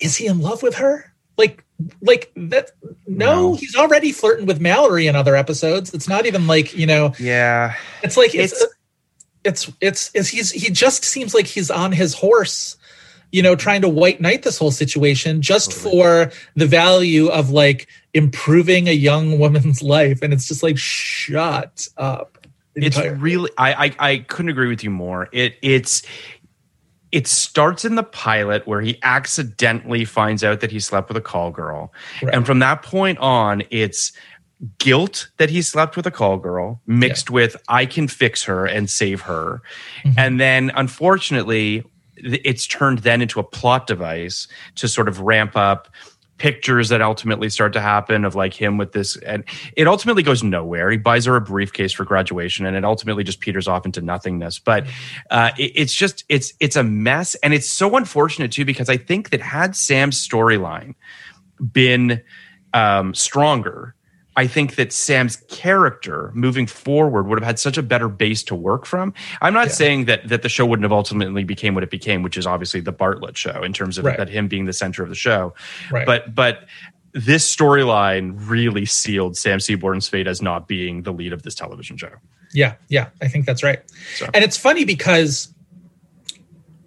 Speaker 5: is he in love with her? Like like that no,
Speaker 4: No.
Speaker 5: he's already flirting with mallory in other episodes. It's not even like you know
Speaker 4: Yeah.
Speaker 5: it's like it's
Speaker 4: It's-
Speaker 5: it's it's, it's he's he just seems like he's on his horse you know trying to white knight this whole situation just for the value of like improving a young woman's life. And it's just like shut up
Speaker 4: it's really I, I I couldn't agree with you more. It it's it starts in the pilot where he accidentally finds out that he slept with a call girl.
Speaker 5: Right.
Speaker 4: And from that point on, it's guilt that he slept with a call girl mixed with I can fix her and save her.
Speaker 5: Mm-hmm.
Speaker 4: And then unfortunately, it's turned then into a plot device to sort of ramp up pictures that ultimately start to happen of like him with this and it ultimately goes nowhere. He buys her a briefcase for graduation and it ultimately just peters off into nothingness. But uh, it- it's just it's it's a mess and it's so unfortunate too because i think that had sam's storyline been um, stronger I think that Sam's character moving forward would have had such a better base to work from. I'm not saying that that the show wouldn't have ultimately became what it became, which is obviously the Bartlet show in terms of
Speaker 5: Right.
Speaker 4: that him being the center of the show.
Speaker 5: Right.
Speaker 4: But but this storyline really sealed Sam Seaborn's fate as not being the lead of this television show.
Speaker 5: Yeah, yeah, I think that's right.
Speaker 4: So-
Speaker 5: And it's funny because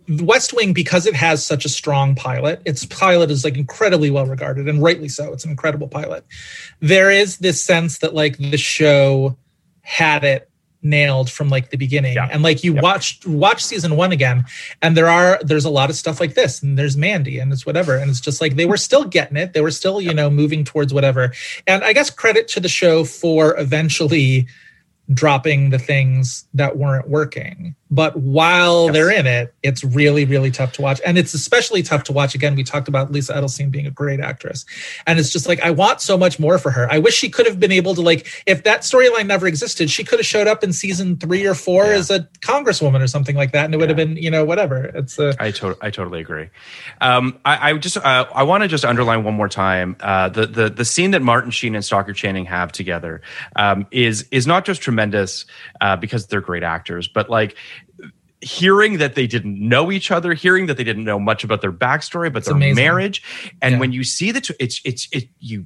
Speaker 5: West Wing, because it has such a strong pilot, its pilot is like incredibly well regarded and rightly so. It's an incredible pilot. There is this sense that like the show had it nailed from like the beginning
Speaker 4: Yeah.
Speaker 5: and like you watch watch season one again and there are there's a lot of stuff like this and there's mandy and it's whatever and it's just like they were still getting it they were still you know moving towards whatever and i guess credit to the show for eventually dropping the things that weren't working. But while
Speaker 4: Yes.
Speaker 5: they're in it, it's really, really tough to watch. And it's especially tough to watch. Again, we talked about Lisa Edelstein being a great actress. And it's just like, I want so much more for her. I wish she could have been able to, like, if that storyline never existed, she could have showed up in season three or four
Speaker 4: Yeah.
Speaker 5: as a congresswoman or something like that. And it would have been, you know, whatever. It's uh,
Speaker 4: I, to- I totally agree. Um, I, I just uh, I want to just underline one more time uh, the the the scene that Martin Sheen and Stockard Channing have together um, is is not just tremendous uh, because they're great actors, but like hearing that they didn't know each other, hearing that they didn't know much about their backstory, but their
Speaker 5: amazing.
Speaker 4: marriage, and
Speaker 5: Yeah.
Speaker 4: when you see that it's it's it you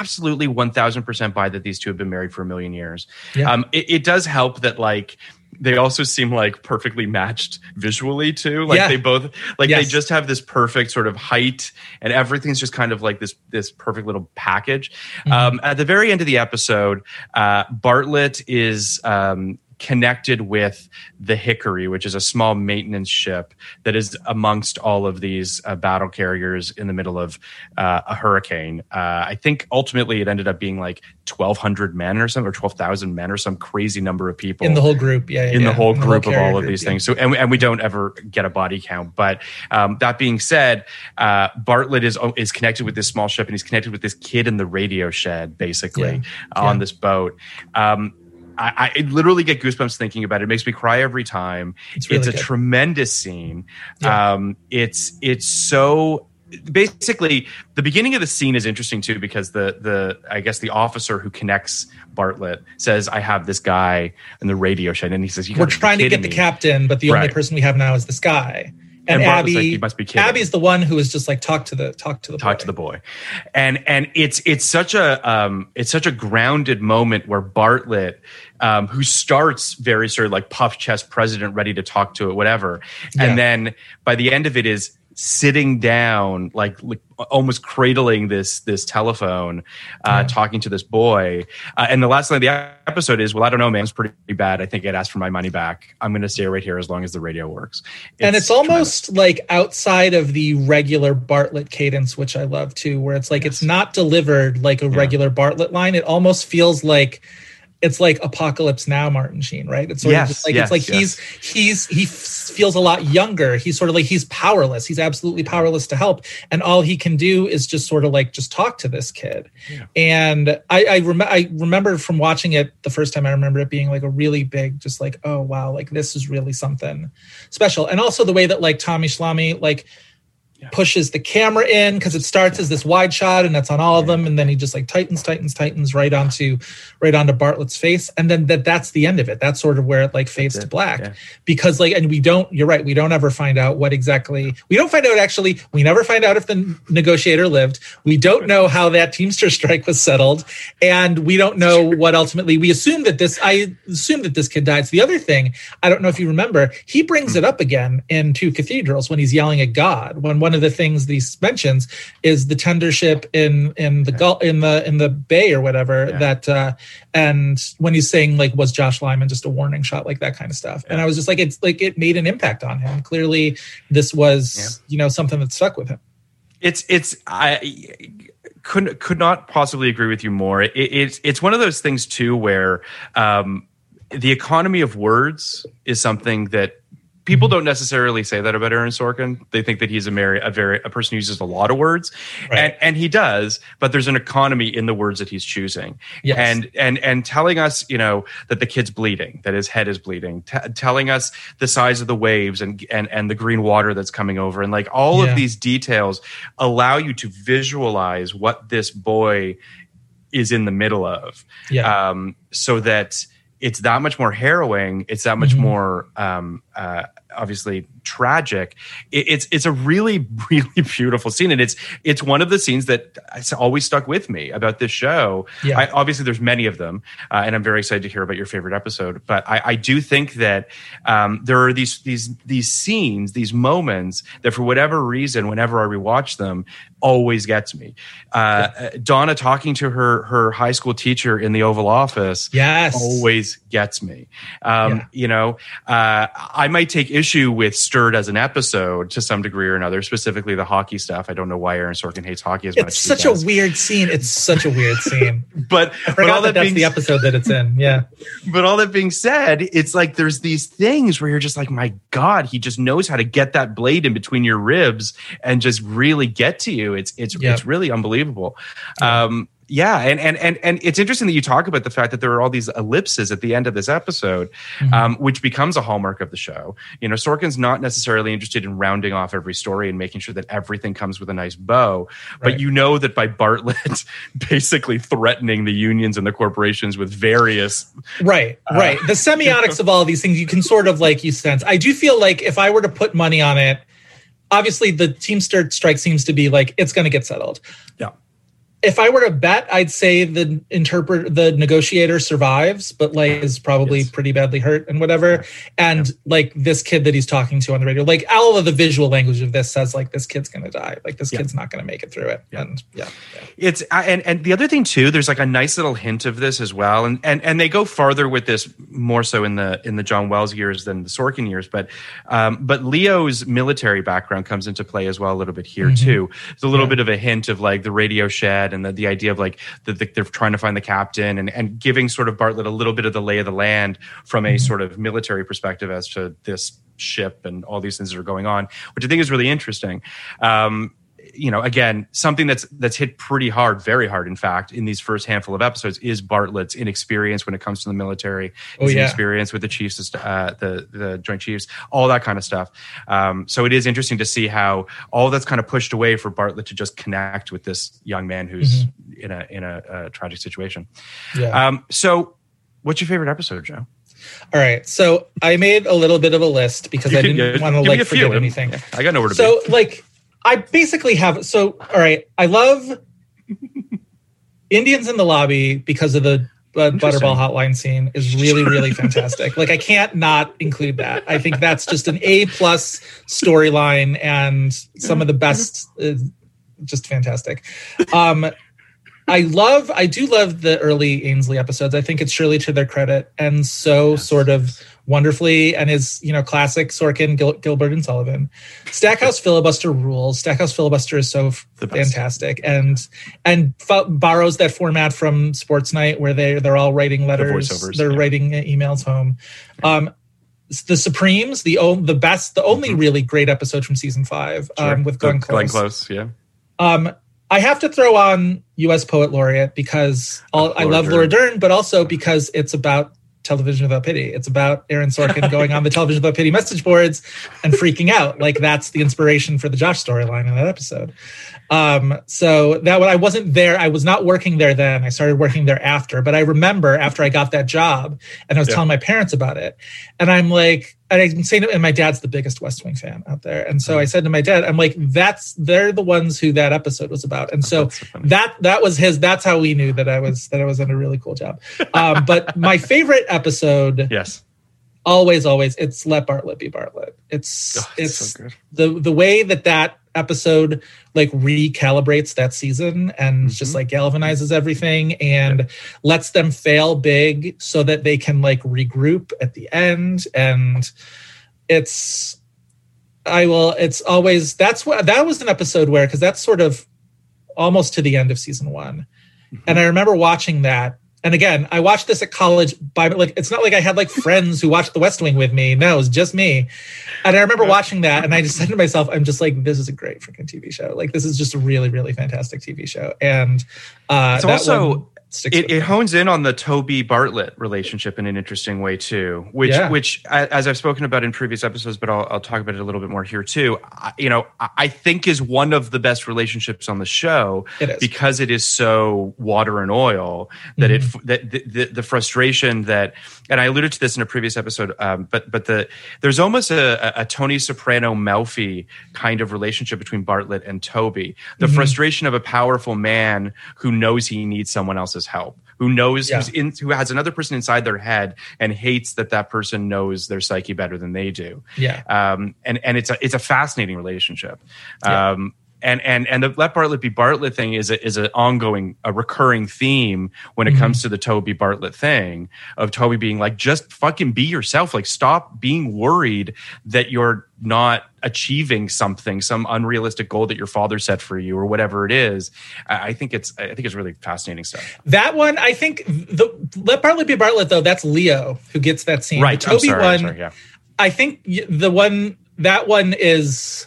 Speaker 4: absolutely 1000% buy that these two have been married for a million years
Speaker 5: Yeah.
Speaker 4: um it, it does help that like they also seem like perfectly matched visually too like
Speaker 5: Yeah.
Speaker 4: they both like they just have this perfect sort of height and everything's just kind of like this this perfect little package
Speaker 5: Mm-hmm.
Speaker 4: um at the very end of the episode uh bartlet is um connected with the Hickory, which is a small maintenance ship that is amongst all of these uh, battle carriers in the middle of uh, a hurricane. Uh, I think ultimately it ended up being like 1,200 men or something, or 12,000 men or some crazy number of people
Speaker 5: in the whole group. Yeah.
Speaker 4: in
Speaker 5: yeah,
Speaker 4: the whole
Speaker 5: in
Speaker 4: group of all of
Speaker 5: group,
Speaker 4: these
Speaker 5: yeah.
Speaker 4: things. So, and we, and we don't ever get a body count. But um, that being said, uh, Bartlet is is connected with this small ship, and he's connected with this kid in the radio shed, basically
Speaker 5: Yeah.
Speaker 4: on
Speaker 5: Yeah.
Speaker 4: this boat. Um, I, I literally get goosebumps thinking about it. It makes me cry every time.
Speaker 5: It's
Speaker 4: It's, a
Speaker 5: good.
Speaker 4: tremendous scene.
Speaker 5: Yeah.
Speaker 4: Um, it's it's so basically the beginning of the scene is interesting too because the the I guess the officer who connects Bartlet says I have this guy in the radio shed and he says you
Speaker 5: We're trying to get
Speaker 4: kidding
Speaker 5: the captain, but the only person we have now is this guy. And,
Speaker 4: And
Speaker 5: Abby,
Speaker 4: like, "You must be kidding."
Speaker 5: Abby's the one who is just like talk to the talk to the
Speaker 4: talk
Speaker 5: boy.
Speaker 4: to the boy and and it's it's such a um it's such a grounded moment where bartlet um who starts very sort of like puff chest president ready to talk to it whatever
Speaker 5: Yeah.
Speaker 4: and then by the end of it is sitting down, like, like almost cradling this this telephone, uh, talking to this boy. Uh, and the last line of the episode is, "Well, I don't know, man. It's pretty bad. I think I'd ask for my money back. I'm going to stay right here as long as the radio works."
Speaker 5: and it's almost like outside of the regular Bartlet cadence, which I love too, where it's like it's not delivered like a regular Bartlet line. It almost feels like it's like Apocalypse Now, Martin Sheen, right? It's sort
Speaker 4: Yes,
Speaker 5: of just like
Speaker 4: yes,
Speaker 5: it's like
Speaker 4: yes.
Speaker 5: he's he's he f- feels a lot younger. He's sort of like he's powerless. He's absolutely powerless to help, and all he can do is just sort of like just talk to this kid. And I I, rem- I remember from watching it the first time. I remember it being like a really big, just like oh wow, like this is really something special. And also the way that like Tommy Schlamme like pushes the camera in because it starts as this wide shot and that's on all of them and then he just like tightens tightens tightens right onto right onto bartlet's face and then that that's the end of it. That's sort of where it like fades to black.
Speaker 4: Yeah.
Speaker 5: because like and we don't you're right we don't ever find out what exactly we don't find out actually we never find out if the negotiator lived. We don't know how that teamster strike was settled and we don't know what ultimately we assume that this i assume that this kid died. So the other thing i don't know if you remember he brings hmm. it up again in two cathedrals when he's yelling at god when one of the things that he mentions is the tender ship in in the gulf in the in the bay or whatever that uh and when he's saying like was josh lyman just a warning shot like that kind of stuff. And i was just like it's like it made an impact on him. Clearly this was you know something that stuck with him.
Speaker 4: It's it's I could could not possibly agree with you more. It, it's it's one of those things too where um, the economy of words is something that people don't necessarily say that about Aaron Sorkin. They think that he's a very a very a person who uses a lot of words, and and he does. But there's an economy in the words that he's choosing,
Speaker 5: Yes.
Speaker 4: and and and telling us, you know, that the kid's bleeding, that his head is bleeding, t- telling us the size of the waves and and and the green water that's coming over, and like all
Speaker 5: Yeah.
Speaker 4: of these details allow you to visualize what this boy is in the middle of,
Speaker 5: Yeah.
Speaker 4: um, so that it's that much more harrowing. It's that much
Speaker 5: Mhm.
Speaker 4: more um, uh, obviously tragic. It, it's it's a really really beautiful scene, and it's it's one of the scenes that always stuck with me about this show.
Speaker 5: Yeah.
Speaker 4: I, obviously, there's many of them, uh, and I'm very excited to hear about your favorite episode. But I, I do think that um, there are these these these scenes, these moments that, for whatever reason, whenever I rewatch them, always gets me. Uh, Donna talking to her her high school teacher in the Oval Office,
Speaker 5: Yes.
Speaker 4: always gets me. Um,
Speaker 5: Yeah.
Speaker 4: You know, uh, I might take issue with As an episode to some degree or another, specifically the hockey stuff. I don't know why Aaron Sorkin hates hockey as much.
Speaker 5: it's
Speaker 4: as
Speaker 5: such a
Speaker 4: does.
Speaker 5: weird scene it's such a weird scene
Speaker 4: But,
Speaker 5: i
Speaker 4: but
Speaker 5: forgot
Speaker 4: all
Speaker 5: that
Speaker 4: that
Speaker 5: that's
Speaker 4: being
Speaker 5: the episode that it's in yeah
Speaker 4: but all that being said, it's like there's these things where you're just like, my God, he just knows how to get that blade in between your ribs and just really get to you. It's it's
Speaker 5: Yeah.
Speaker 4: it's really unbelievable. Um, yeah, and and and and it's interesting that you talk about the fact that there are all these ellipses at the end of this episode,
Speaker 5: Mm-hmm.
Speaker 4: um, which becomes a hallmark of the show. You know, Sorkin's not necessarily interested in rounding off every story and making sure that everything comes with a nice bow, but you know that by Bartlet basically threatening the unions and the corporations with various
Speaker 5: Right,
Speaker 4: Uh,
Speaker 5: right. The semiotics of all of these things you can sort of like you sense. I do feel like if I were to put money on it, obviously the Teamster strike seems to be like it's going to get settled.
Speaker 4: Yeah.
Speaker 5: If I were to bet, I'd say the interpret the negotiator survives, but like is probably
Speaker 4: Yes.
Speaker 5: pretty badly hurt and whatever. And like this kid that he's talking to on the radio, like all of the visual language of this says like this kid's going to die. Like this
Speaker 4: Yeah.
Speaker 5: kid's not going to make it through it. And yeah, yeah.
Speaker 4: It's and and the other thing too. There's like a nice little hint of this as well, and and and they go farther with this more so in the in the John Wells years than the Sorkin years. But um, but Leo's military background comes into play as well a little bit here too. There's a little
Speaker 5: Yeah.
Speaker 4: bit of a hint of like the radio shed and the, the idea of like the, the, they're trying to find the captain and and giving sort of Bartlet a little bit of the lay of the land from a sort of military perspective as to this ship and all these things that are going on, which I think is really interesting. Um, you know, again, something that's that's hit pretty hard, very hard, in fact, in these first handful of episodes is Bartlet's inexperience when it comes to the military,
Speaker 5: Oh,
Speaker 4: his
Speaker 5: yeah.
Speaker 4: inexperience with the Chiefs, uh, the the Joint Chiefs, all that kind of stuff. Um, so it is interesting to see how all that's kind of pushed away for Bartlet to just connect with this young man who's in a in a, a tragic situation.
Speaker 5: Mm-hmm. Yeah.
Speaker 4: Um, so, what's your favorite episode, Joe?
Speaker 5: All right. So I made a little bit of a list because I didn't
Speaker 4: Yeah,
Speaker 5: want to like
Speaker 4: a few.
Speaker 5: forget anything.
Speaker 4: I got nowhere to
Speaker 5: So
Speaker 4: be.
Speaker 5: So, like I basically have so all right, I love Indians in the lobby because of the
Speaker 4: Interesting.
Speaker 5: Butterball Hotline scene is really, really fantastic. Like I can't not include that. I think that's just an A plus storyline and some of the best. Uh, just fantastic. Um, I love, I do love the early Ainsley episodes. I think it's surely to their credit and so sort of wonderfully and is you know classic Sorkin, Gil- Gilbert and Sullivan. Stackhouse filibuster rules. Stackhouse filibuster is so f-
Speaker 4: The
Speaker 5: fantastic and and fo- borrows that format from Sports Night where they they're all writing letters.
Speaker 4: voiceovers,
Speaker 5: they're
Speaker 4: yeah.
Speaker 5: writing emails home. Um, the Supremes, the o- the best, the only really great episode from season five
Speaker 4: Mm-hmm. Sure.
Speaker 5: um, with
Speaker 4: The
Speaker 5: Glenn Close.
Speaker 4: Glenn Close, yeah.
Speaker 5: Um, I have to throw on U.S. Poet Laureate because all, I love
Speaker 4: Dern.
Speaker 5: Laura Dern, but also because it's about television without pity. It's about Aaron Sorkin going on the television without pity message boards and freaking out. Like that's the inspiration for the Josh storyline in that episode. Um, so that when I wasn't there, I was not working there then. I started working there after. But I remember after I got that job, and I was
Speaker 4: Yeah.
Speaker 5: telling my parents about it, and I'm like, and I'm saying, and my dad's the biggest West Wing fan out there, and so I said to my dad, I'm like, that's they're the ones who that episode was about, and so
Speaker 4: so
Speaker 5: that that was his. That's how we knew that I was that I was in a really cool job. Um, but my favorite episode
Speaker 4: Yes.
Speaker 5: Always always. It's let bartlet be bartlet. It's
Speaker 4: Oh,
Speaker 5: it's
Speaker 4: so good.
Speaker 5: the the way that that episode like recalibrates that season and just
Speaker 4: Mm-hmm.
Speaker 5: like galvanizes everything and lets them fail big so that they can like regroup at the end. And it's i will it's always that's what that was an episode where because that's sort of almost to the end of season one. And i remember watching that and again i watched this at college by like it's not like i had like friends who watched the west wing with me. No it was just me. And i remember watching that and i just said to myself i'm just like this is a great freaking tv show. Like this is just a really really fantastic tv show. And uh
Speaker 4: It's
Speaker 5: that
Speaker 4: also-
Speaker 5: one
Speaker 4: It, it hones in on the Toby Bartlet relationship in an interesting way too, which
Speaker 5: Yeah.
Speaker 4: which as I've spoken about in previous episodes, but I'll, I'll talk about it a little bit more here too. I, you know, I- I think is one of the best relationships on the show
Speaker 5: It is.
Speaker 4: because it is so water and oil that it that the, the, the frustration that and I alluded to this in a previous episode, um, but but the there's almost a, a, a Tony Soprano Melfi kind of relationship between Bartlet and Toby. The frustration of a powerful man who knows he needs someone else's help, who knows
Speaker 5: Yeah.
Speaker 4: who's in, who has another person inside their head and hates that that person knows their psyche better than they do
Speaker 5: yeah
Speaker 4: um, and and it's a it's a fascinating relationship.
Speaker 5: Yeah.
Speaker 4: Um, and and and the let Bartlet be Bartlet thing is a, is an ongoing a recurring theme when it
Speaker 5: Mm-hmm.
Speaker 4: comes to the Toby Bartlet thing of Toby being like just fucking be yourself. Like stop being worried that you're not achieving something some unrealistic goal that your father set for you or whatever it is. I, I think it's I think it's really fascinating stuff.
Speaker 5: That one i think the let bartlet be bartlet though that's leo who gets that scene.
Speaker 4: Right.
Speaker 5: The toby
Speaker 4: sorry,
Speaker 5: one
Speaker 4: sorry, yeah.
Speaker 5: I think the one that one is,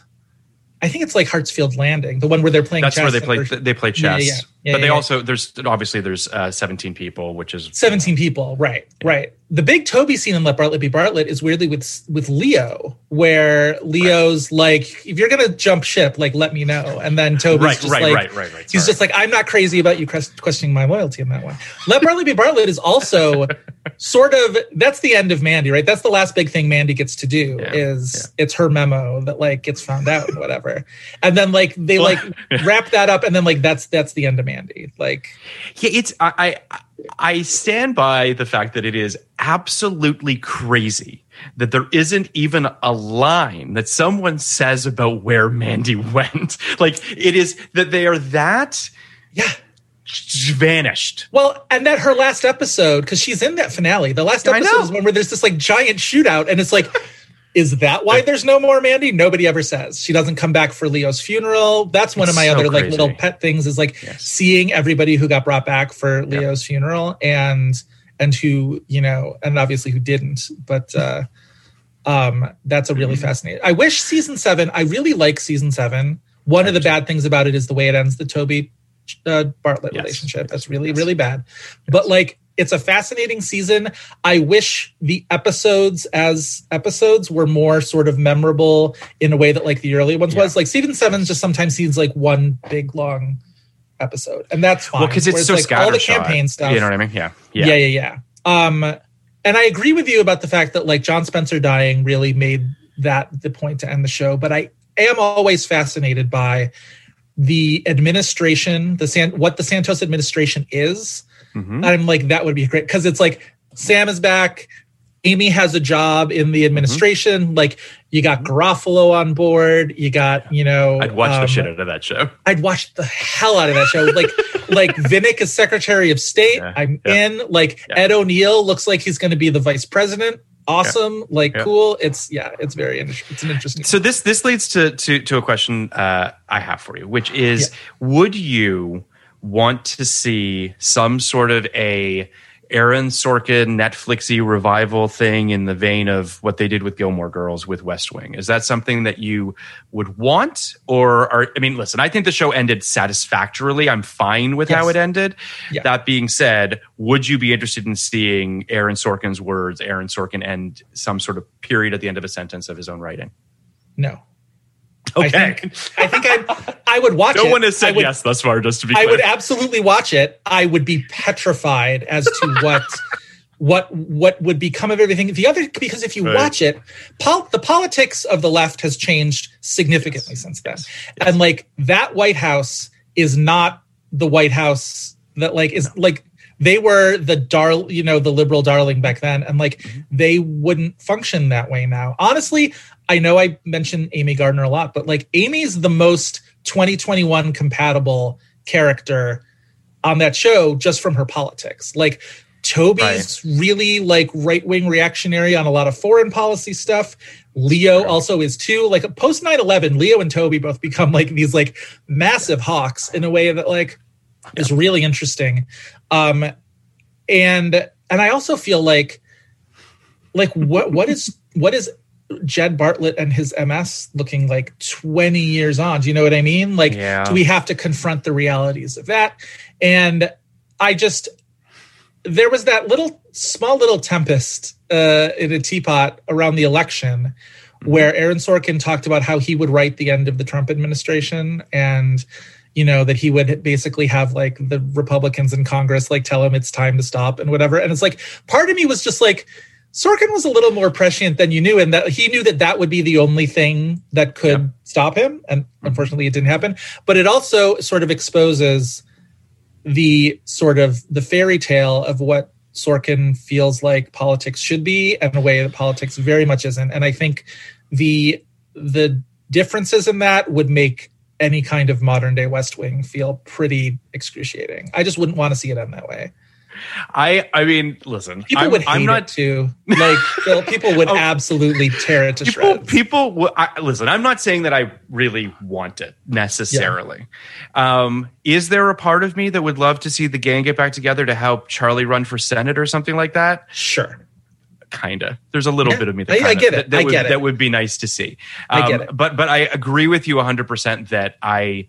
Speaker 5: I think it's like Hartsfield Landing, the one where they're playing.
Speaker 4: that's where they play they play chess
Speaker 5: yeah, yeah,
Speaker 4: but they
Speaker 5: yeah, yeah.
Speaker 4: also there's obviously there's uh, 17 people which is
Speaker 5: Seventeen people, right? Right. The big Toby scene in Let Bartlet Be Bartlet is weirdly with with Leo, where Leo's like, "If you're gonna jump ship, like let me know," and then Toby's
Speaker 4: Right,
Speaker 5: just
Speaker 4: right,
Speaker 5: like,
Speaker 4: right, right, right.
Speaker 5: He's
Speaker 4: Sorry.
Speaker 5: just like, "I'm not crazy about you questioning my loyalty in that one." Let Bartlet Be Bartlet is also sort of that's the end of Mandy, right? That's the last big thing Mandy gets to do
Speaker 4: Yeah,
Speaker 5: is it's her memo that like gets found out and whatever, and then like they like wrap that up, and then like that's that's the end of Mandy, like.
Speaker 4: Yeah, it's I, I I stand by the fact that it is absolutely crazy that there isn't even a line that someone says about where Mandy went. Like it is that they are that
Speaker 5: Yeah.
Speaker 4: vanished.
Speaker 5: Well, and that her last episode, because she's in that finale. The last episode is one where there's this like giant shootout, and it's like, is that why there's no more Mandy? Nobody ever says. She doesn't come back for Leo's funeral. That's one
Speaker 4: It's
Speaker 5: of my
Speaker 4: so
Speaker 5: other like little pet things is like
Speaker 4: Yes.
Speaker 5: seeing everybody who got brought back for Leo's funeral and and who, you know, and obviously who didn't. But uh um that's a really
Speaker 4: Mm-hmm.
Speaker 5: fascinating. I wish season seven, I really like season seven. One of the bad things about it is the way it ends the Toby uh, Bartlet
Speaker 4: Yes.
Speaker 5: relationship. That's really, really bad. But like, it's a fascinating season. I wish the episodes as episodes were more sort of memorable in a way that like the early ones
Speaker 4: Yeah.
Speaker 5: was. Like season seven just sometimes seems like one big long episode, and that's fine.
Speaker 4: Well, because it's
Speaker 5: Whereas,
Speaker 4: so
Speaker 5: like all the campaign stuff.
Speaker 4: You know what I mean? Yeah.
Speaker 5: Yeah, yeah, yeah. Um, and I agree with you about the fact that like John Spencer dying really made that the point to end the show. But I am always fascinated by the administration, the San, what the Santos administration is,
Speaker 4: Mhm.
Speaker 5: I'm like, that would be great because it's like Sam is back. Amy has a job in the administration. Like you got Garofalo on board. You got, you know,
Speaker 4: I'd watch the
Speaker 5: um,
Speaker 4: shit out of that show.
Speaker 5: I'd watch the hell out of that show. Like, like Vinick is Secretary of State.
Speaker 4: Yeah,
Speaker 5: I'm
Speaker 4: yeah.
Speaker 5: in. Like
Speaker 4: Yeah.
Speaker 5: Ed O'Neill looks like he's going to be the vice president. Awesome. Like cool. It's yeah. It's very interesting. It's an interesting.
Speaker 4: So this this leads to to to a question uh, I have for you, which is: Would you want to see some sort of a Aaron Sorkin Netflixy revival thing in the vein of what they did with Gilmore Girls with West Wing? Is that something that you would want, or are I mean, listen, I think the show ended satisfactorily. I'm fine with how it ended.
Speaker 5: Yeah.
Speaker 4: That being said, would you be interested in seeing Aaron Sorkin's words, Aaron Sorkin, end some sort of period at the end of a sentence of his own writing?
Speaker 5: no.
Speaker 4: Okay.
Speaker 5: I think I think I I would watch
Speaker 4: no
Speaker 5: it.
Speaker 4: one has said
Speaker 5: would,
Speaker 4: yes thus far, just to be
Speaker 5: I would absolutely watch it. I would be petrified as to what what what would become of everything. The other because if you
Speaker 4: Right.
Speaker 5: watch it, pol- the politics of the left has changed significantly since then. And like that White House is not the White House that like is like they were the dar you know the liberal darling back then and like
Speaker 4: Mm-hmm.
Speaker 5: they wouldn't function that way now honestly i know i mentioned amy gardner a lot but like amy's the most 2021 compatible character on that show just from her politics. Like toby's really like right-wing reactionary on a lot of foreign policy stuff. Leo also is too. Like post 9-11 leo and toby both become like these like massive hawks in a way that like is really interesting. Um and and i also feel like like what what is what is jed bartlet and his ms looking like 20 years on. Do you know what i mean? Like
Speaker 4: Yeah.
Speaker 5: do we have to confront the realities of that? And i just there was that little small little tempest uh, in a teapot around the election where Aaron Sorkin talked about how he would write the end of the Trump administration and you know that he would basically have like the Republicans in Congress like tell him it's time to stop and whatever. And it's like part of me was just like Sorkin was a little more prescient than you knew and that he knew that that would be the only thing that could stop him and mm-hmm. unfortunately it didn't happen but it also sort of exposes the sort of the fairy tale of what Sorkin feels like politics should be and a way that politics very much isn't. And I think the the differences in that would make any kind of modern day West Wing feel pretty excruciating. I just wouldn't want to see it end that way.
Speaker 4: I I mean, listen,
Speaker 5: People
Speaker 4: I'm,
Speaker 5: would hate
Speaker 4: I'm not
Speaker 5: it too. Like Phil, people would
Speaker 4: Oh.
Speaker 5: absolutely tear it to
Speaker 4: people.
Speaker 5: shreds.
Speaker 4: People, w- I, listen. I'm not saying that I really want it necessarily. Um, is there a part of me that would love to see the gang get back together to help Charlie run for senate or something like that?
Speaker 5: Sure.
Speaker 4: Kinda. There's a little
Speaker 5: Yeah,
Speaker 4: bit of me that
Speaker 5: I- I
Speaker 4: kinda-
Speaker 5: get it.
Speaker 4: That, that
Speaker 5: I
Speaker 4: would,
Speaker 5: get it.
Speaker 4: That would be nice to see.
Speaker 5: I
Speaker 4: Um,
Speaker 5: get it.
Speaker 4: But but I agree with you 100 percent that I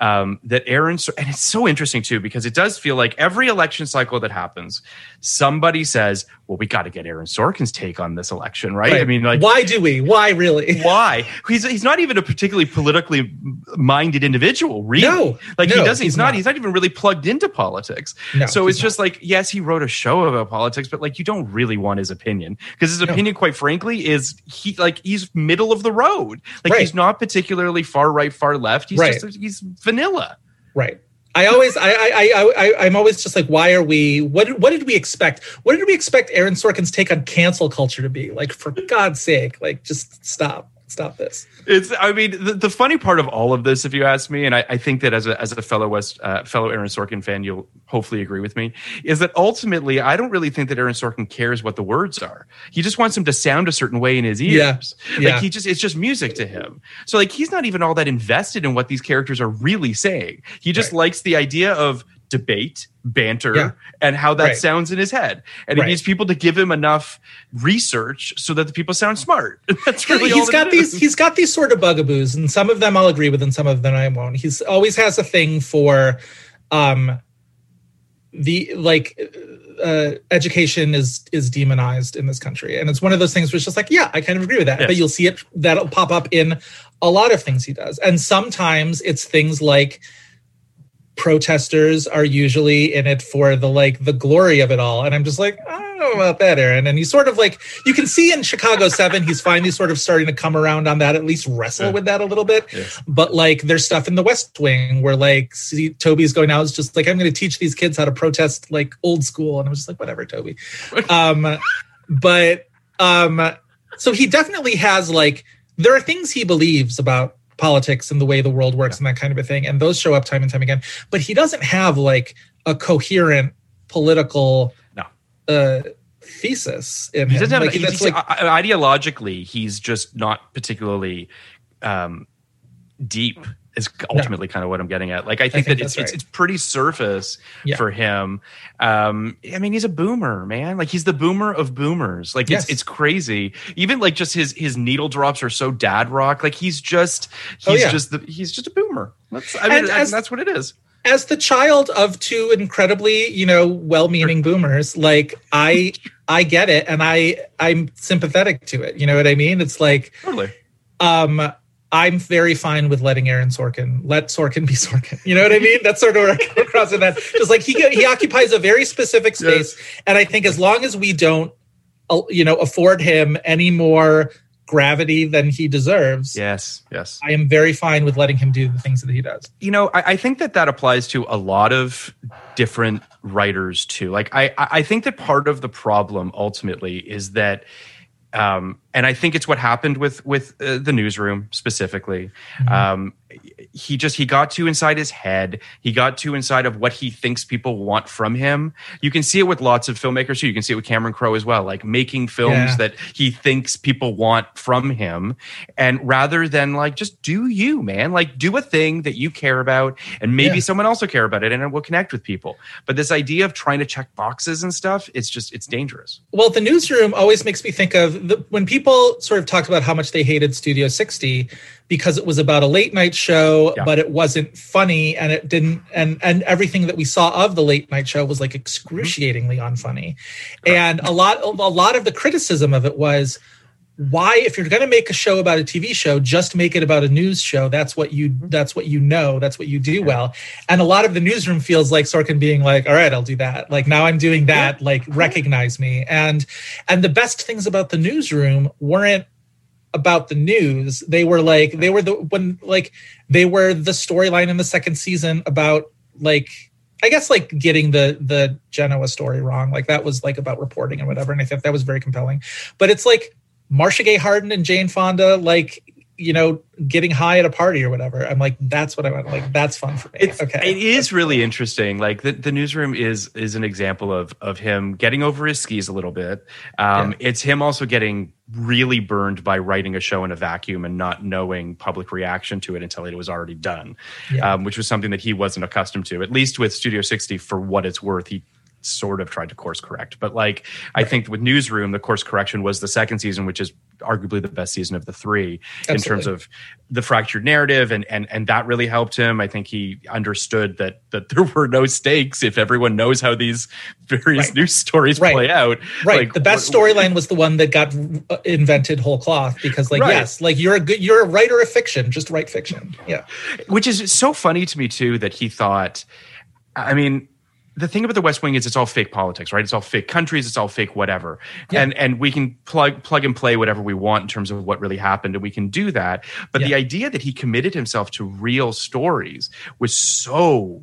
Speaker 4: um, that Aaron and it's so interesting too because it does feel like every election cycle that happens, somebody says, "Well, we got to get Aaron Sorkin's take on this election, right?" I mean, like
Speaker 5: why do we? Why really?
Speaker 4: why he's he's not even a particularly politically minded individual really
Speaker 5: No,
Speaker 4: like he doesn't he's,
Speaker 5: he's
Speaker 4: not,
Speaker 5: not.
Speaker 4: he's not even really plugged into politics
Speaker 5: No,
Speaker 4: so it's just like yes he wrote a show about politics but like you don't really want his opinion because his
Speaker 5: No.
Speaker 4: opinion quite frankly is he like he's middle of the road like
Speaker 5: Right.
Speaker 4: he's not particularly far right far left he's
Speaker 5: Right.
Speaker 4: just he's vanilla
Speaker 5: Right. I always, I, I, I, I, I'm always just like, why are we? What, what did we expect? What did we expect Aaron Sorkin's take on cancel culture to be? Like, for God's sake, like, just stop, stop this.
Speaker 4: It's. I mean, the, the funny part of all of this, if you ask me, and I, I think that as a as a fellow West uh, fellow Aaron Sorkin fan, you'll hopefully agree with me, is that ultimately I don't really think that Aaron Sorkin cares what the words are. He just wants them to sound a certain way in his ears.
Speaker 5: Yeah.
Speaker 4: Like he just it's just music to him. So like he's not even all that invested in what these characters are really saying. He just
Speaker 5: Right.
Speaker 4: likes the idea of debate, banter,
Speaker 5: Yeah.
Speaker 4: and how that
Speaker 5: Right.
Speaker 4: sounds in his head. And
Speaker 5: Right.
Speaker 4: he needs people to give him enough research so that the people sound smart. That's really all
Speaker 5: he's got these
Speaker 4: is.
Speaker 5: he's got these sort of bugaboos and some of them i'll agree with and some of them i won't he's always has a thing for um the like uh education is is demonized in this country and it's one of those things where it's just like yeah i kind of agree with that
Speaker 4: Yes.
Speaker 5: but you'll see it that'll pop up in a lot of things he does and sometimes it's things like protesters are usually in it for the like the glory of it all and i'm just like ah, know about that, Aaron. And he's sort of like you can see in Chicago Seven, he's finally sort of starting to come around on that, at least wrestle with that a little bit.
Speaker 4: Yes.
Speaker 5: But like there's stuff in the West Wing where like see, Toby's going out, is just like, I'm gonna teach these kids how to protest like old school. And I was just like, whatever, Toby. Um but um so he definitely has like there are things he believes about politics and the way the world works and that kind of a thing and those show up time and time again but he doesn't have like a coherent political
Speaker 4: No.
Speaker 5: uh thesis in
Speaker 4: He
Speaker 5: him.
Speaker 4: doesn't have
Speaker 5: like,
Speaker 4: he-
Speaker 5: that's
Speaker 4: he-
Speaker 5: like
Speaker 4: ideologically he's just not particularly um, deep is ultimately kind of what I'm getting at. Like I think,
Speaker 5: think
Speaker 4: that it's,
Speaker 5: that's
Speaker 4: it's it's pretty surface
Speaker 5: Yeah.
Speaker 4: for him. Um, I mean, he's a boomer, man. Like he's the boomer of boomers. Like
Speaker 5: Yes.
Speaker 4: it's it's crazy. Even like just his his needle drops are so dad rock. Like he's just
Speaker 5: Oh,
Speaker 4: he's
Speaker 5: yeah.
Speaker 4: just the he's just a boomer. That's I mean
Speaker 5: And
Speaker 4: I-
Speaker 5: as-
Speaker 4: that's what it is.
Speaker 5: as the child of two incredibly you know well-meaning boomers like i i get it and i i'm sympathetic to it you know what i mean it's like
Speaker 4: Totally.
Speaker 5: um i'm very fine with letting aaron sorkin let sorkin be sorkin. You know what i mean? That's sort of where i come across in that. Just like he he occupies a very specific space. And i think as long as we don't uh, you know afford him any more gravity than he deserves
Speaker 4: Yes. Yes.
Speaker 5: i am very fine with letting him do the things that he does.
Speaker 4: You know I, I think that that applies to a lot of different writers too. Like i i I think that part of the problem ultimately is that um and i think it's what happened with with uh, the newsroom specifically. Um he just he got too inside his head. He got too inside of what he thinks people want from him. You can see it with lots of filmmakers too. You can see it with cameron crowe as well like making films
Speaker 5: Yeah.
Speaker 4: that he thinks people want from him. And rather than like just do you man. Like do a thing that you care about and maybe
Speaker 5: Yeah.
Speaker 4: someone else will care about it and it will connect with people. But this idea of trying to check boxes and stuff it's just it's dangerous.
Speaker 5: Well, the newsroom always makes me think of the, when people sort of talked about how much they hated Studio 60 because it was about a late night show,
Speaker 4: Yeah.
Speaker 5: but it wasn't funny and it didn't and and everything that we saw of the late night show was like mm-hmm. excruciatingly unfunny. And a lot of, a lot of the criticism of it was why if you're going to make a show about a TV show just make it about a news show. That's what you mm-hmm. that's what you know. That's what you do well. And a lot of the newsroom feels like Sorkin being like all right I'll do that. Like now I'm doing that like recognize me. And and the best things about the newsroom weren't about the news. They were like they were the when like they were the storyline in the second season about like I guess like getting the the Genoa story wrong. Like that was like about reporting and whatever and I thought that was very compelling. But it's like Marcia Gay Harden and Jane Fonda, like you know, getting high at a party or whatever. I'm like, that's what I want. Like, that's fun for me.
Speaker 4: It's,
Speaker 5: okay,
Speaker 4: It is really interesting. Like the, the newsroom is is an example of of him getting over his skis a little bit. Um, It's him also getting really burned by writing a show in a vacuum and not knowing public reaction to it until it was already done,
Speaker 5: Yeah.
Speaker 4: um, which was something that he wasn't accustomed to. At least with Studio 60, for what it's worth, he sort of tried to course correct. But like I think with Newsroom, the course correction was the second season, which is arguably the best season of the three in terms of the fractured narrative and and and that really helped him. I think he understood that that there were no stakes if everyone knows how these various
Speaker 5: Right.
Speaker 4: news stories
Speaker 5: Right.
Speaker 4: play out.
Speaker 5: right.
Speaker 4: Like,
Speaker 5: the best storyline was the one that got uh, invented whole cloth because, like,
Speaker 4: Right.
Speaker 5: yes, like you're a good, you're a writer of fiction. Just write fiction. Yeah,
Speaker 4: which is so funny to me too that he thought i mean the thing about the west wing is it's all fake politics right? It's all fake countries it's all fake whatever.
Speaker 5: Yeah.
Speaker 4: and and we can plug plug and play whatever we want in terms of what really happened and we can do that. But the idea that he committed himself to real stories was so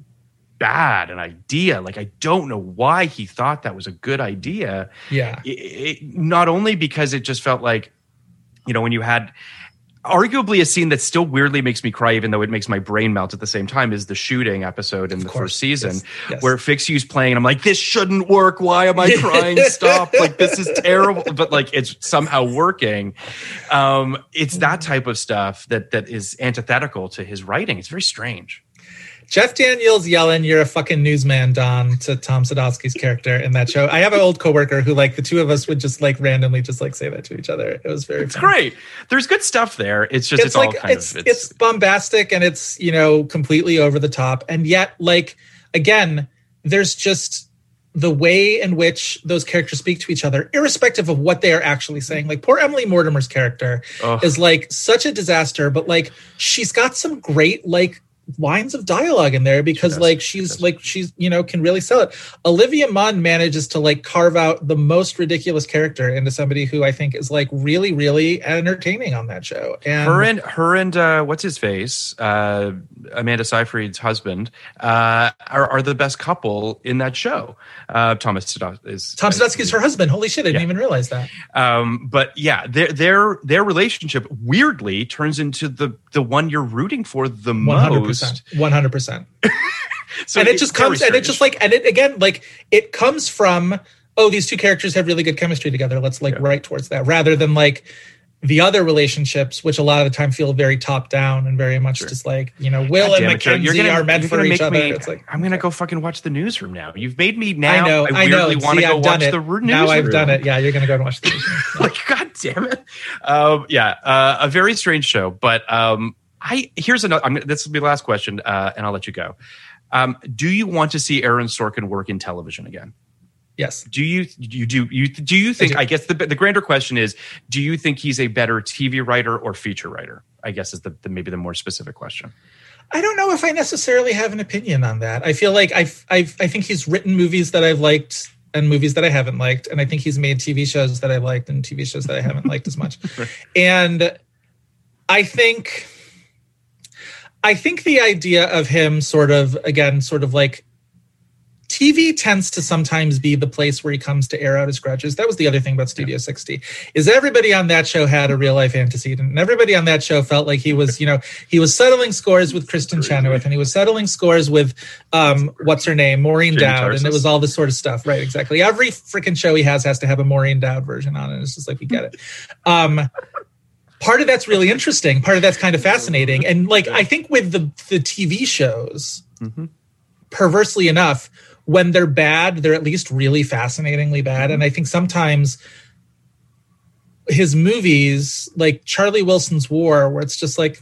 Speaker 4: bad an idea. Like i don't know why he thought that was a good idea.
Speaker 5: Yeah,
Speaker 4: it, it, not only because it just felt like you know when you had arguably a scene that still weirdly makes me cry even though it makes my brain melt at the same time is the shooting episode in the
Speaker 5: course.
Speaker 4: first season
Speaker 5: Yes. Yes.
Speaker 4: where Fix You's playing and I'm like this shouldn't work why am I crying stop like this is terrible but like it's somehow working um it's that type of stuff that that is antithetical to his writing it's very strange
Speaker 5: Jeff Daniels yelling, "You're a fucking newsman, Don," to Tom Sadoski's character in that show. I have an old coworker who, like, the two of us would just like randomly just like say that to each other. It was very.
Speaker 4: it's
Speaker 5: fun.
Speaker 4: great there's good stuff there it's just it's, all
Speaker 5: like
Speaker 4: kind
Speaker 5: it's,
Speaker 4: of
Speaker 5: it's bombastic and it's you know completely over the top and yet like again there's just the way in which those characters speak to each other irrespective of what they are actually saying like poor emily mortimer's character
Speaker 4: Ugh.
Speaker 5: is like such a disaster but like she's got some great like lines of dialogue in there because like she's like she's you know can really sell it. Olivia Munn manages to like carve out the most ridiculous character into somebody who I think is like really really entertaining on that show. And
Speaker 4: her and her and uh, what's his face, uh, Amanda Seyfried's husband, uh, are, are the best couple in that show. Uh, Thomas is
Speaker 5: Tom Sadoski is her husband. Holy shit, I didn't
Speaker 4: Yeah.
Speaker 5: even realize that.
Speaker 4: Um, but yeah, their their their relationship weirdly turns into the the one you're rooting for the
Speaker 5: One hundred
Speaker 4: most.
Speaker 5: Percent. One hundred percent.
Speaker 4: So
Speaker 5: and it
Speaker 4: it's
Speaker 5: just comes and it just like and it again like it comes from oh these two characters have really good chemistry together let's like
Speaker 4: Yeah.
Speaker 5: write towards that rather than like the other relationships which a lot of the time feel very top down and very much just like you know will
Speaker 4: God
Speaker 5: and
Speaker 4: damn it,
Speaker 5: mackenzie are meant for each other
Speaker 4: me-
Speaker 5: it's like
Speaker 4: I'm gonna go fucking watch the newsroom now. You've made me now.
Speaker 5: i know i, know
Speaker 4: weirdly want to go
Speaker 5: I've done
Speaker 4: watch
Speaker 5: it
Speaker 4: the ru-
Speaker 5: now i've done it yeah you're gonna go and watch the newsroom.
Speaker 4: like god damn it um yeah uh, a very strange show but um i here's another I'm, this will be the last question uh, and i'll let you go um do you want to see aaron sorkin work in television again
Speaker 5: yes
Speaker 4: do you you do you do you think
Speaker 5: do.
Speaker 4: I, guess the the grander question is do you think he's a better tv writer or feature writer i guess is the, the maybe the more specific question
Speaker 5: I don't know if I necessarily have an opinion on that. I feel like I've, I've, I think he's written movies that I've liked and movies that I haven't liked, and I think he's made TV shows that I've liked and TV shows that I haven't liked as much. And I think, I think the idea of him sort of again, sort of like TV tends to sometimes be the place where he comes to air out his grudges. That was the other thing about Studio 60 is everybody on that show had a real life antecedent and everybody on that show felt like he was, you know, he was settling scores with Kristin Chenoweth and he was settling scores with um what's her name, Maureen
Speaker 4: Jamie
Speaker 5: Dowd and it was all this sort of stuff. Right, exactly. Every freaking show he has has to have a Maureen Dowd version on it. It's just like we get it. Um part of that's really interesting, part of that's kind of fascinating. And like I think with the the TV shows mm-hmm. perversely enough, when they're bad, they're at least really fascinatingly bad. And I think sometimes his movies, like Charlie Wilson's War, where it's just like,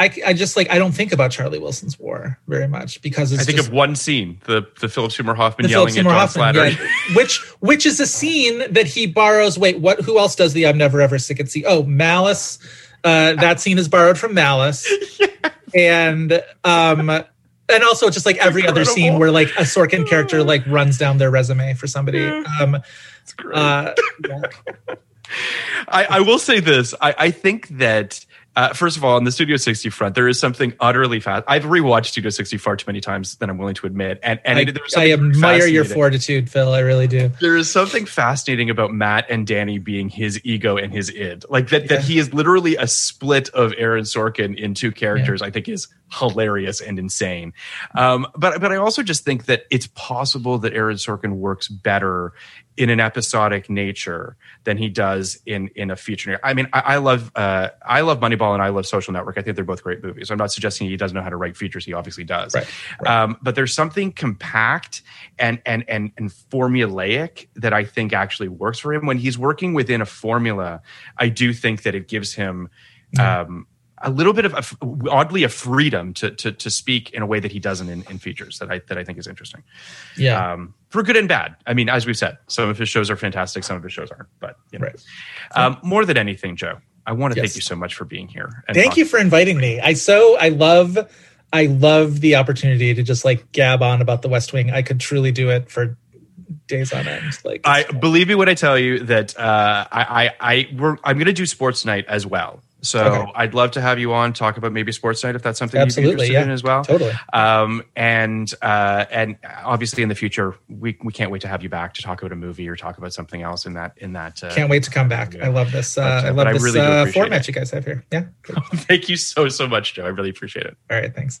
Speaker 5: I, I just like I don't think about Charlie Wilson's War very much because it's
Speaker 4: i think
Speaker 5: just,
Speaker 4: of one scene the the philip seymour hoffman yelling
Speaker 5: Philip
Speaker 4: at
Speaker 5: Seymour
Speaker 4: john
Speaker 5: Hoffman,
Speaker 4: Slattery.
Speaker 5: yeah, which which is a scene that he borrows. Wait, what? Who else does the "I'm never ever sick at sea"? Oh, Malice. Uh, that scene is borrowed from Malice, and um, and also just like every other scene where like a Sorkin character like runs down their resume for somebody. Um, uh, yeah.
Speaker 4: I, I will say this. I, I think that uh, first of all, on the Studio 60 front, there is something utterly fast. I've rewatched Studio 60 far too many times than I'm willing to admit, and and
Speaker 5: I,
Speaker 4: there's
Speaker 5: I admire your fortitude, Phil. I really do.
Speaker 4: There is something fascinating about Matt and Danny being his ego and his id. Like that, that he is literally a split of Aaron Sorkin in two characters. I think is hilarious and insane. Um, but but I also just think that it's possible that Aaron Sorkin works better in an episodic nature than he does in in a feature. I mean, I, I love uh, I love Moneyball and I love Social Network. I think they're both great movies. I'm not suggesting he doesn't know how to write features. He obviously does.
Speaker 5: Right,
Speaker 4: Um, but there's something compact and and and and formulaic that I think actually works for him when he's working within a formula. I do think that it gives him. Um, a little bit of a, oddly a freedom to, to to speak in a way that he doesn't in, in features that I that I think is interesting
Speaker 5: Yeah.
Speaker 4: um, for good and bad. I mean, as we've said, some of his shows are fantastic, some of his shows aren't. But you know,
Speaker 5: Right.
Speaker 4: um, more than anything, Joe, I want to
Speaker 5: Yes.
Speaker 4: thank you so much for being here. And
Speaker 5: Thank you for inviting me. I so I love I love the opportunity to just like gab on about the West Wing. I could truly do it for days on end. Like
Speaker 4: I believe me when I tell you that uh, I, I, I we're, I'm going to do sports night as well. So
Speaker 5: Okay.
Speaker 4: I'd love to have you on talk about maybe sports night if that's something
Speaker 5: Absolutely,
Speaker 4: you'd be interested
Speaker 5: yeah.
Speaker 4: in as well.
Speaker 5: Totally.
Speaker 4: Um, and uh, and obviously in the future we, we can't wait to have you back to talk about a movie or talk about something else in that in that. Uh,
Speaker 5: can't wait to come back. I love this. Uh,
Speaker 4: But,
Speaker 5: I love
Speaker 4: I
Speaker 5: this
Speaker 4: really do
Speaker 5: uh, format
Speaker 4: it.
Speaker 5: you guys have here. Yeah.
Speaker 4: Thank you so so much, Joe. I really appreciate it.
Speaker 5: All right. Thanks.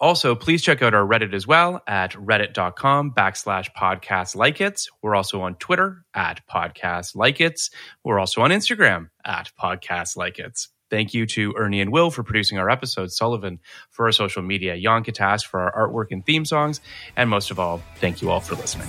Speaker 4: Also, please check out our Reddit as well at reddit.com backslash podcast like it's. We're also on Twitter at podcast like it's. We're also on Instagram at podcast like it's. Thank you to Ernie and Will for producing our episodes, Sullivan for our social media, Jan Katas for our artwork and theme songs, and most of all, thank you all for listening.